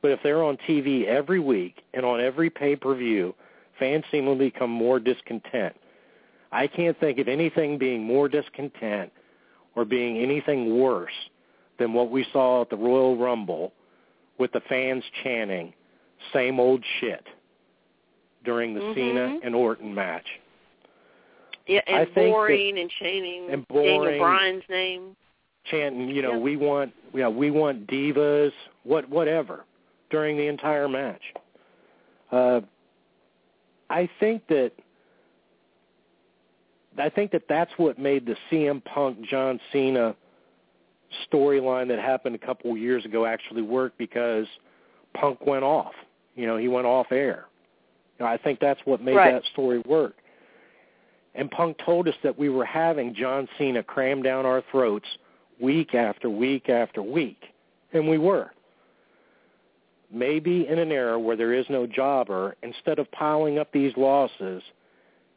But if they're on TV every week and on every pay-per-view, fans seem to become more discontent. I can't think of anything being more discontent or being anything worse than what we saw at the Royal Rumble with the fans chanting same old shit during the mm-hmm. Cena and Orton match. Yeah, and boring that, and chanting and boring, Daniel Bryan's name. Chanting, you know, yep. we want yeah, we want divas, what whatever, during the entire match. Uh, I think that I think that that's what made the CM Punk John Cena storyline that happened a couple of years ago actually worked because Punk went off. You know, he went off air. You know, I think that's what made right. that story work. And Punk told us that we were having John Cena cram down our throats week after week after week, and we were. Maybe in an era where there is no jobber, instead of piling up these losses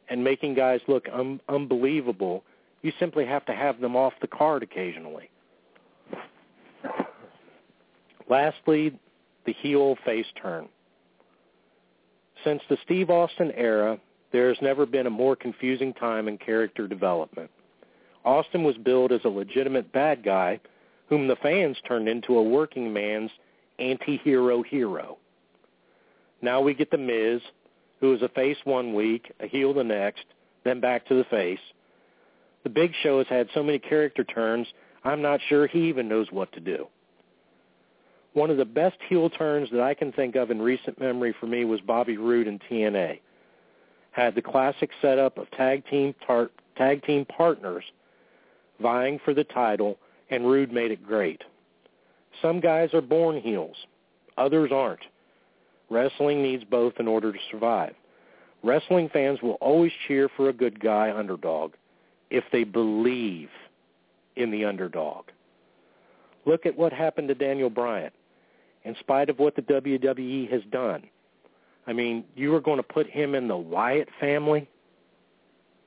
and making guys look un- unbelievable, you simply have to have them off the card occasionally. Lastly, the heel face turn. Since the Steve Austin era, there has never been a more confusing time in character development. Austin was billed as a legitimate bad guy whom the fans turned into a working man's anti-hero hero. Now we get The Miz, who is a face one week, a heel the next, then back to the face. The Big Show has had so many character turns, I'm not sure he even knows what to do. One of the best heel turns that I can think of in recent memory for me was Bobby Roode in TNA had the classic setup of tag team tar- tag team partners vying for the title, and Roode made it great. Some guys are born heels, others aren't. Wrestling needs both in order to survive. Wrestling fans will always cheer for a good guy underdog if they believe in the underdog. Look at what happened to Daniel Bryan. In spite of what the WWE has done, I mean, you were going to put him in the Wyatt family?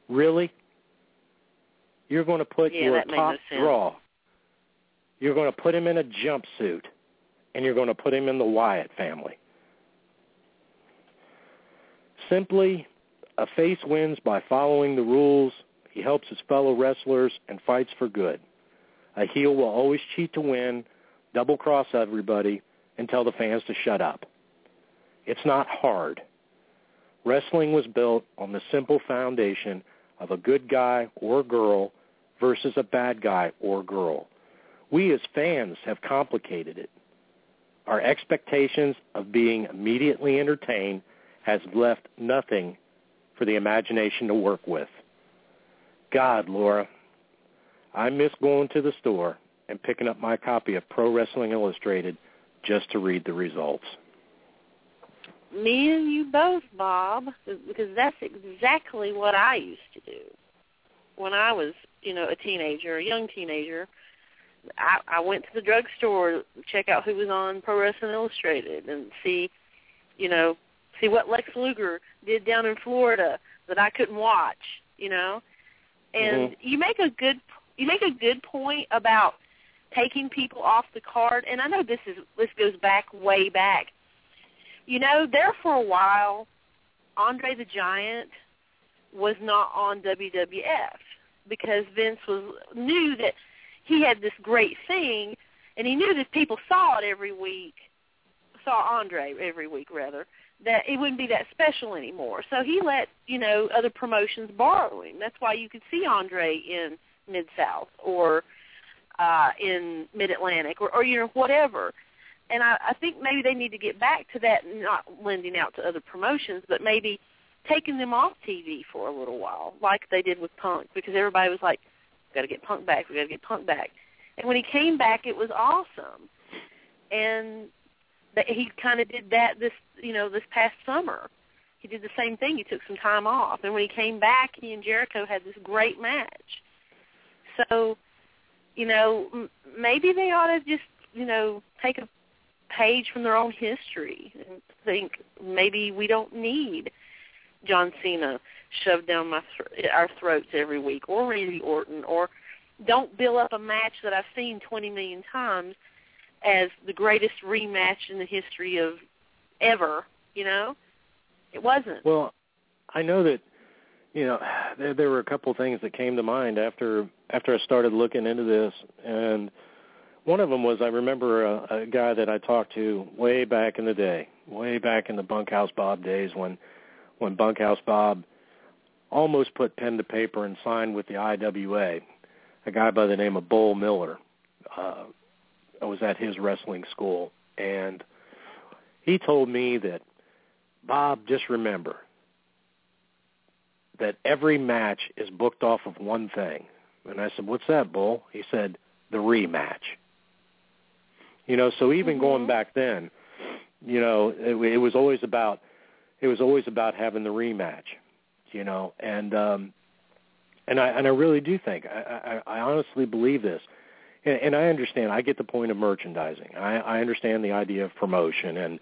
Really? You're going to put yeah, your top no draw. You're going to put him in a jumpsuit, and you're going to put him in the Wyatt family. Simply, a face wins by following the rules. He helps his fellow wrestlers and fights for good. A heel will always cheat to win, double cross everybody, and tell the fans to shut up. It's not hard. Wrestling was built on the simple foundation of a good guy or girl versus a bad guy or girl. We as fans have complicated it. Our expectations of being immediately entertained has left nothing for the imagination to work with. God, Laura, I miss going to the store and picking up my copy of Pro Wrestling Illustrated just to read the results me and you both, Bob, because that's exactly what I used to do when I was, you know, a teenager, a young teenager. I, I went to the drugstore, to check out who was on Pro Wrestling Illustrated, and see, you know, see what Lex Luger did down in Florida that I couldn't watch, you know. And mm-hmm. you make a good you make a good point about taking people off the card. And I know this is this goes back way back you know, there for a while, Andre the Giant was not on WWF because Vince was knew that he had this great thing, and he knew that people saw it every week, saw Andre every week rather, that it wouldn't be that special anymore. So he let you know other promotions borrow him. That's why you could see Andre in Mid South or uh, in Mid Atlantic or, or you know whatever. And I, I think maybe they need to get back to that, not lending out to other promotions, but maybe taking them off TV for a little while, like they did with Punk, because everybody was like, got to get Punk back. We got to get Punk back." And when he came back, it was awesome. And that he kind of did that this, you know, this past summer. He did the same thing. He took some time off, and when he came back, he and Jericho had this great match. So, you know, m- maybe they ought to just, you know, take a page from their own history and think maybe we don't need John Cena shoved down my th- our throats every week, or Randy Orton, or don't build up a match that I've seen 20 million times as the greatest rematch in the history of ever. You know, it wasn't. Well, I know that you know there there were a couple of things that came to mind after after I started looking into this, and one of them was I remember a, a guy that I talked to way back in the day, way back in the Bunkhouse Bob days when when Bunkhouse Bob almost put pen to paper and signed with the IWA. A guy by the name of Bull Miller. Uh, I was at his wrestling school, and he told me that Bob, just remember that every match is booked off of one thing. And I said, "What's that, Bull?" He said, "The rematch." You know, so even mm-hmm. going back then, you know, it, it was always about it was always about having the rematch. You know, and um, and I and I really do think I, I, I honestly believe this, and, and I understand. I get the point of merchandising. I, I understand the idea of promotion, and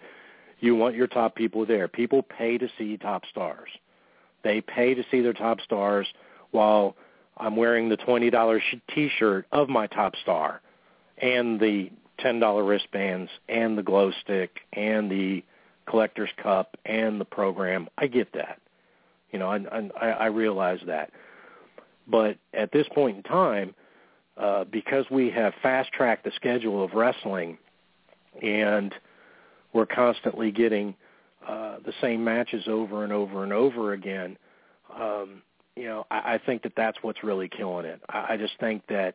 you want your top people there. People pay to see top stars. They pay to see their top stars while I'm wearing the twenty dollars T-shirt of my top star, and the ten dollar wristbands, and the glow stick, and the collector's cup, and the program. I get that. You know, I, I, I realize that. But at this point in time, uh, because we have fast-tracked the schedule of wrestling, and we're constantly getting uh, the same matches over and over and over again, um, you know, I, I think that that's what's really killing it. I, I just think that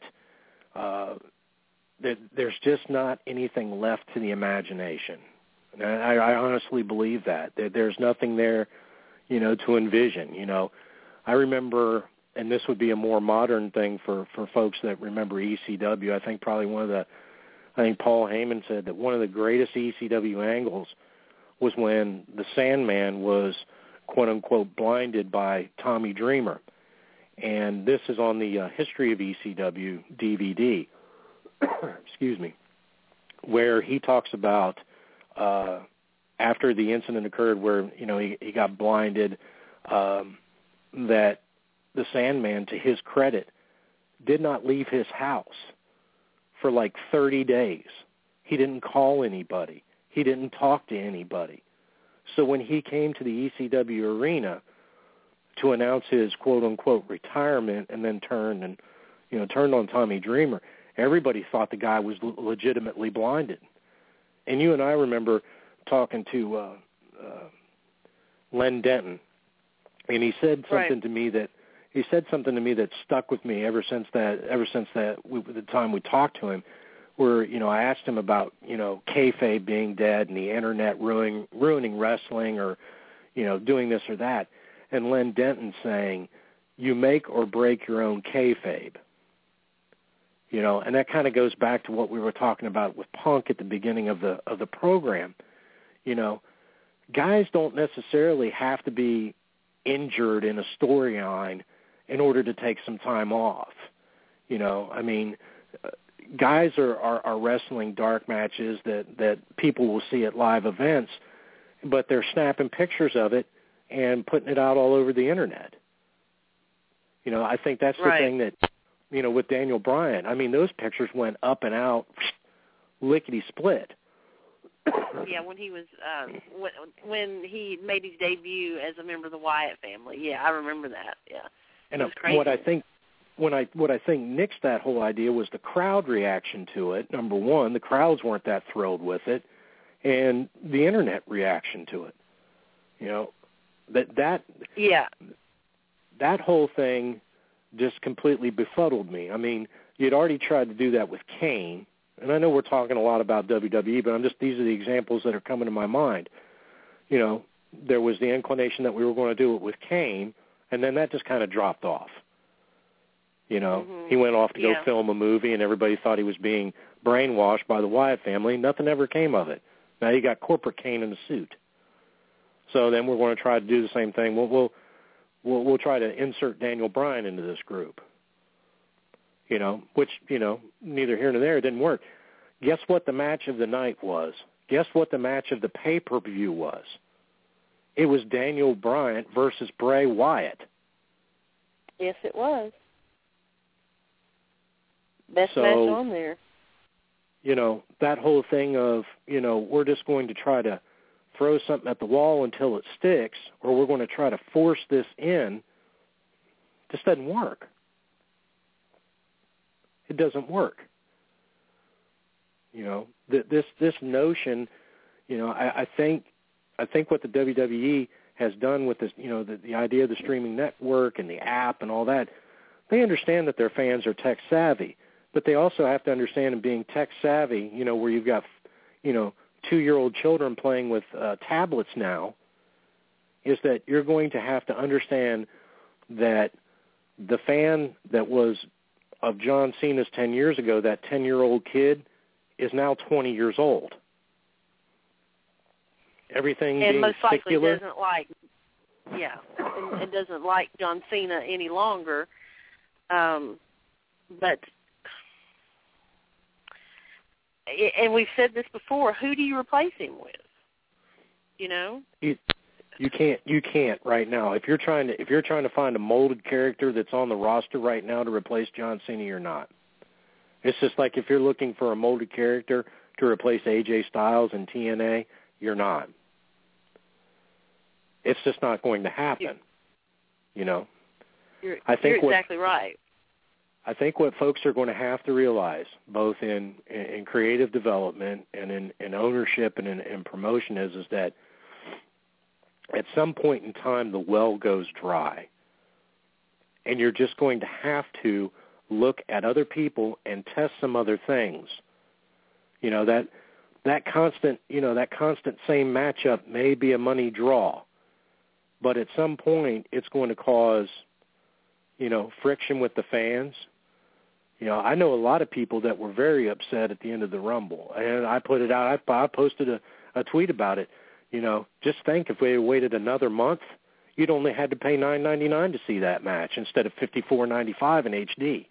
uh, that there's just not anything left to the imagination. And I, I honestly believe that. that there's nothing there, you know, to envision. You know, I remember, and this would be a more modern thing for for folks that remember ECW. I think probably one of the, I think Paul Heyman said that one of the greatest ECW angles was when the Sandman was quote unquote blinded by Tommy Dreamer, and this is on the uh, History of ECW DVD. excuse me, where he talks about uh, after the incident occurred, where you know he, he got blinded, um, that the Sandman, to his credit, did not leave his house for like 30 days. He didn't call anybody. He didn't talk to anybody. So when he came to the ECW arena to announce his quote unquote retirement and then turned and you know turned on Tommy Dreamer, everybody thought the guy was legitimately blinded. And you and I remember talking to uh, uh, Len Denton, and he said something right. to me that he said something to me that stuck with me ever since that ever since that we, the time we talked to him. Where you know I asked him about you know kayfabe being dead and the internet ruining ruining wrestling or you know doing this or that, and Len Denton saying, "You make or break your own kayfabe." you know, and that kind of goes back to what we were talking about with Punk at the beginning of the of the program. You know, guys don't necessarily have to be injured in a storyline in order to take some time off. You know, I mean, guys are, are are wrestling dark matches that that people will see at live events, but they're snapping pictures of it and putting it out all over the internet. You know, I think that's right. the thing that you know, with Daniel Bryan. I mean, those pictures went up and out, lickety split. yeah, when he was uh, when when he made his debut as a member of the Wyatt family. Yeah, I remember that. Yeah, and was crazy. what I think when I what I think nixed that whole idea was the crowd reaction to it. Number one, the crowds weren't that thrilled with it, and the internet reaction to it. You know, that that yeah that whole thing just completely befuddled me. I mean, you'd already tried to do that with Kane, and I know we're talking a lot about WWE, but I'm just these are the examples that are coming to my mind. You know, there was the inclination that we were going to do it with Kane, and then that just kind of dropped off. You know, Mhm. he went off to Yeah. go film a movie, and everybody thought he was being brainwashed by the Wyatt family. Nothing ever came of it. Now you got corporate Kane in a suit. So then we're going to try to do the same thing. We'll we'll we'll, we'll try to insert Daniel Bryan into this group. You know, which you know neither here nor there it didn't work. Guess what the match of the night was? Guess what the match of the pay per view was? It was Daniel Bryan versus Bray Wyatt. yes, it was best So- match on there. you know that whole thing of you know we're just going to try to throw something at the wall until it sticks or we're going to try to force this in just doesn't work. It doesn't work. You know th- this this notion you know i i think i think what the wwe has done with this you know the the idea of the streaming network and the app and all that they understand that their fans are tech savvy but they also have to understand in being tech savvy, you know, where you've got, you know, two-year-old children playing with uh, tablets now, is that you're going to have to understand that the fan that was of John Cena's 10 years ago, that 10-year-old kid, is now 20 years old. Everything and most likely secular. doesn't like yeah and, and doesn't like John Cena any longer um but and we've said this before who do you replace him with you know You can't you can't right now. If you're trying to if you're trying to find a molded character that's on the roster right now to replace John Cena, you're not. It's just like if you're looking for a molded character to replace AJ Styles in TNA, you're not. It's just not going to happen. You know. you're I think you're what- exactly right I think what folks are going to have to realize, both in in creative development and in, in ownership and in, in promotion, is is that at some point in time the well goes dry, and you're just going to have to look at other people and test some other things. You know that that constant you know that constant same matchup may be a money draw, but at some point it's going to cause you know friction with the fans you know, I know a lot of people that were very upset at the end of the Rumble, and I put it out. I, I posted a, a tweet about it. You know, just think if we had waited another month, you'd only had to pay nine ninety nine to see that match instead of fifty four ninety five in HD.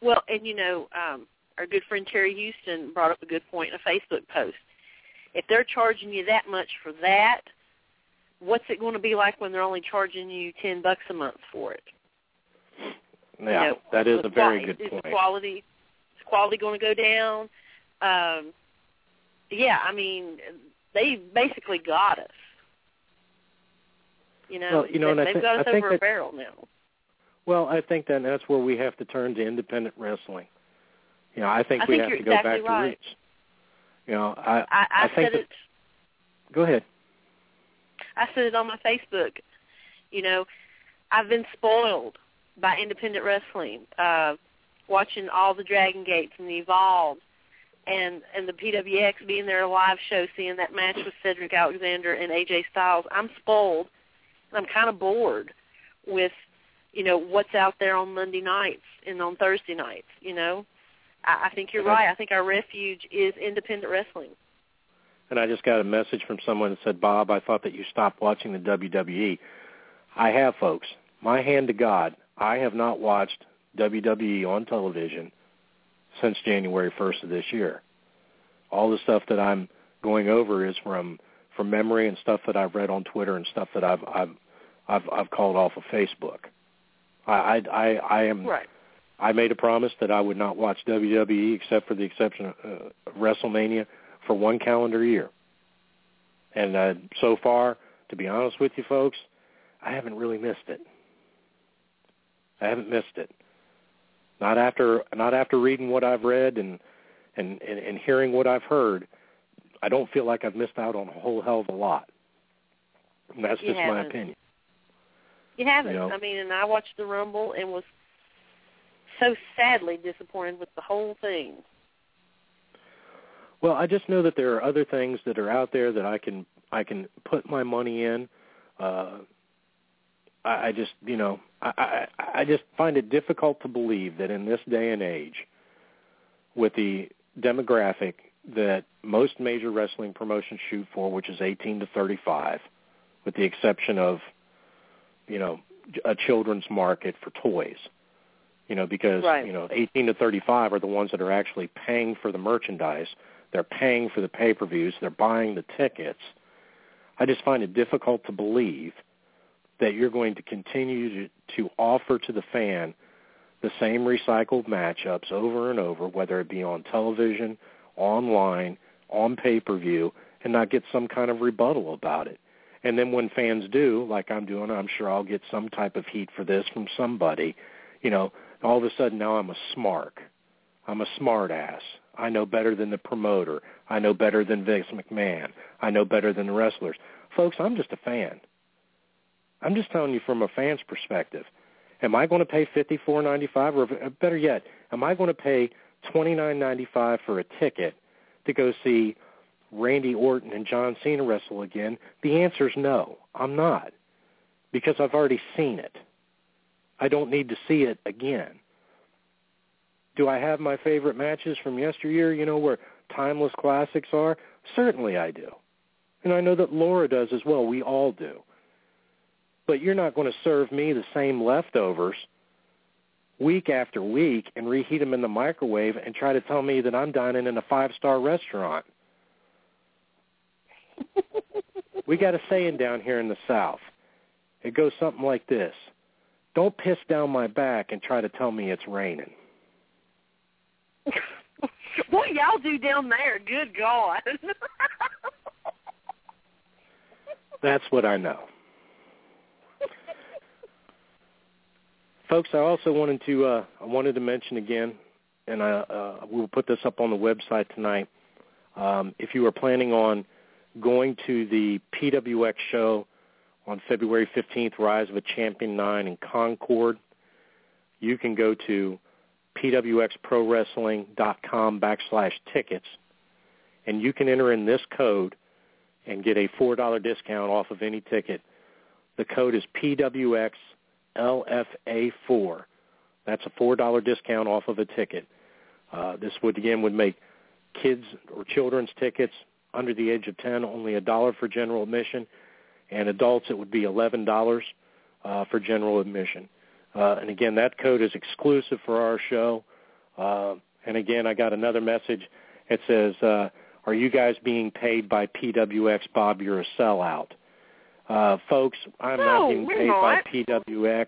well and you know um our good friend Terry Houston brought up a good point in a Facebook post if they're charging you that much for that what's it going to be like when they're only charging you 10 bucks a month for it Yeah, you know, that is a very quali- good point. The quality, is quality going to go down? Um, yeah, I mean, they basically got us. You know, Well, you know, and I they've thi- got us I think over a that- barrel now. Well, I think that that's where we have to turn to independent wrestling. You know, I think I we think have to go exactly back right. to roots. You know, I I, I, I think said that- it. go ahead. I said it on my Facebook. You know, I've been spoiled by independent wrestling, uh, watching all the Dragon Gates and the Evolve, and and the PWX being there a live show, seeing that match with Cedric Alexander and AJ Styles. I'm spoiled. I'm kind of bored with, you know, what's out there on Monday nights and on Thursday nights. You know, I, I think you're right. I think our refuge is independent wrestling. and I just got a message from someone that said, "Bob, I thought that you stopped watching the WWE." I have, folks. My hand to God, I have not watched WWE on television since January 1st of this year. All the stuff that I'm going over is from from memory and stuff that I've read on Twitter and stuff that I've I've I've, I've called off of Facebook. I I I, I am Right. I made a promise that I would not watch WWE except for the exception of uh, WrestleMania for one calendar year. And uh, so far, to be honest with you folks, I haven't really missed it. I haven't missed it. Not after not after reading what I've read and and and, and hearing what I've heard. I don't feel like I've missed out on a whole hell of a lot. And that's You just my haven't. opinion. You haven't. You know? I mean, and I watched the Rumble and was so sadly disappointed with the whole thing. Well, I just know that there are other things that are out there that I can I can put my money in. Uh, I, I just you know I, I I just find it difficult to believe that in this day and age, with the demographic that most major wrestling promotions shoot for, which is 18 to 35, with the exception of you know a children's market for toys. You know, because Right. you know 18 to 35 are the ones that are actually paying for the merchandise. They're paying for the pay-per-views. They're buying the tickets. I just find it difficult to believe that you're going to continue to, to offer to the fan the same recycled matchups over and over, whether it be on television, online, on pay-per-view, and not get some kind of rebuttal about it. And then when fans do, like I'm doing, I'm sure I'll get some type of heat for this from somebody. You know, all of a sudden now I'm a smark. I'm a smart ass. I know better than the promoter. I know better than Vince McMahon. I know better than the wrestlers. Folks, I'm just a fan. I'm just telling you from a fan's perspective. Am I going to pay fifty four ninety five, or uh, better yet, am I going to pay twenty nine ninety five for a ticket to go see Randy Orton and John Cena wrestle again? The answer is no. I'm not, because I've already seen it. I don't need to see it again. Do I have my favorite matches from yesteryear, you know, where timeless classics are? Certainly I do. And I know that Laura does as well. We all do. But you're not going to serve me the same leftovers week after week and reheat them in the microwave and try to tell me that I'm dining in a five-star restaurant. we got a saying down here in the South. It goes something like this. Don't piss down my back and try to tell me it's raining. what y'all do down there? Good God. That's what I know. Folks, I also wanted to uh, I wanted to mention again, and I uh, we will put this up on the website tonight. Um, if you are planning on going to the PWX show on February 15th, Rise of a Champion 9 in Concord, you can go to pwxprowrestling.com backslash tickets, and you can enter in this code and get a $4 discount off of any ticket. The code is PWXLFA4. That's a $4 discount off of a ticket. Uh, this would, again, would make kids or children's tickets under the age of 10 only a dollar for general admission, and adults it would be $11 uh, for general admission. Uh, and again, that code is exclusive for our show. Uh, and again, I got another message. It says, uh, "Are you guys being paid by PWX, Bob? You're a sellout." Uh, folks, I'm No, not being paid not. by PWX.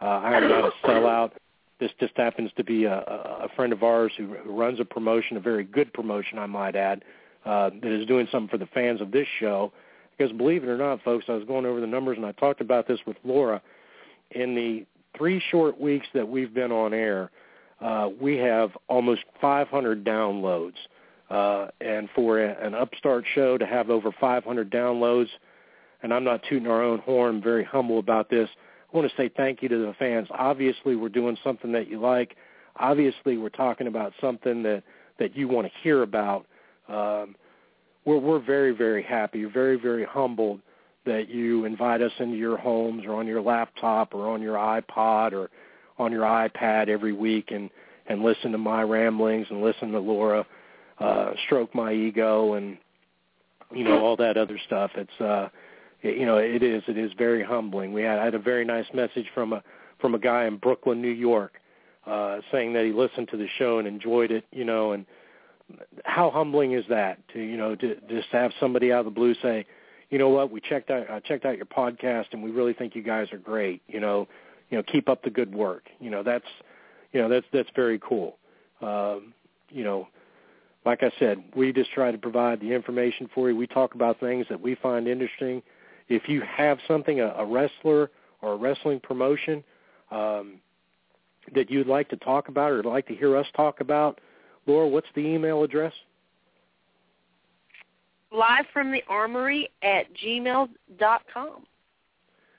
Uh, I am not a sellout. This just happens to be a, a friend of ours who, who runs a promotion, a very good promotion, I might add, uh, that is doing something for the fans of this show. Because believe it or not, folks, I was going over the numbers and I talked about this with Laura. In the three short weeks that we've been on air, uh, we have almost 500 downloads. Uh, and for a, an upstart show to have over 500 downloads, and I'm not tooting our own horn, I'm very humble about this. I want to say thank you to the fans. Obviously, we're doing something that you like. Obviously, we're talking about something that that you want to hear about. Um, we're we're very very happy, very very humbled that you invite us into your homes or on your laptop or on your iPod or on your iPad every week and and listen to my ramblings and listen to Laura uh, stroke my ego and you know all that other stuff. It's uh, you know it is it is very humbling. We had I had a very nice message from a from a guy in Brooklyn, New York, uh, saying that he listened to the show and enjoyed it. You know, and how humbling is that to you know to just have somebody out of the blue say, you know what, we checked out I checked out your podcast and we really think you guys are great. You know, you know keep up the good work. You know that's you know that's that's very cool. Um, you know like I said, we just try to provide the information for you. We talk about things that we find interesting. If you have something, a, a wrestler or a wrestling promotion um, that you'd like to talk about or like to hear us talk about, Laura, what's the email address? Live from the armory at gmail dot com.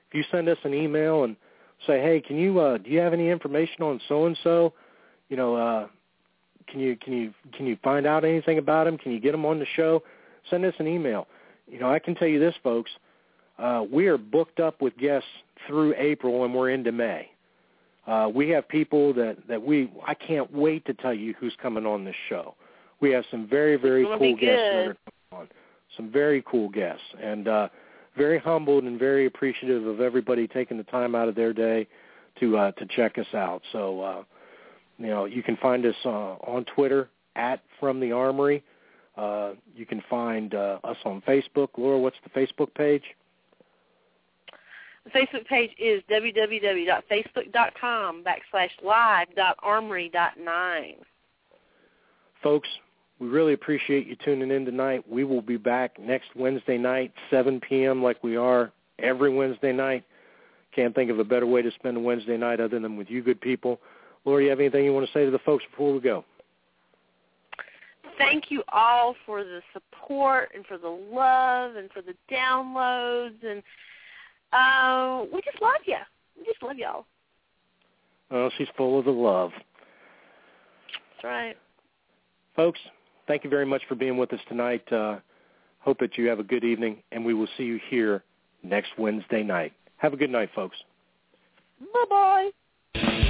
If you send us an email and say, hey, can you uh, do you have any information on so and so? You know, uh, can you can you can you find out anything about him? Can you get him on the show? Send us an email. You know, I can tell you this, folks. Uh, we are booked up with guests through April, and we're into May. Uh, we have people that that we I can't wait to tell you who's coming on this show. We have some very very cool guests that are coming on. Some very cool guests, and uh, very humbled and very appreciative of everybody taking the time out of their day to uh, to check us out. So, uh, you know, you can find us uh, on Twitter at From the Armory. Uh, you can find uh, us on Facebook. Laura, what's the Facebook page? The Facebook page is www.facebook.com backslash live.armory.9. Folks, we really appreciate you tuning in tonight. We will be back next Wednesday night, 7 p.m. like we are every Wednesday night. Can't think of a better way to spend a Wednesday night other than with you good people. Laura, you have anything you want to say to the folks before we go? Thank you all for the support and for the love and for the downloads and uh, we just love you. We just love y'all. Oh, she's full of the love. That's right. Folks, thank you very much for being with us tonight. Uh, hope that you have a good evening, and we will see you here next Wednesday night. Have a good night, folks. Bye-bye.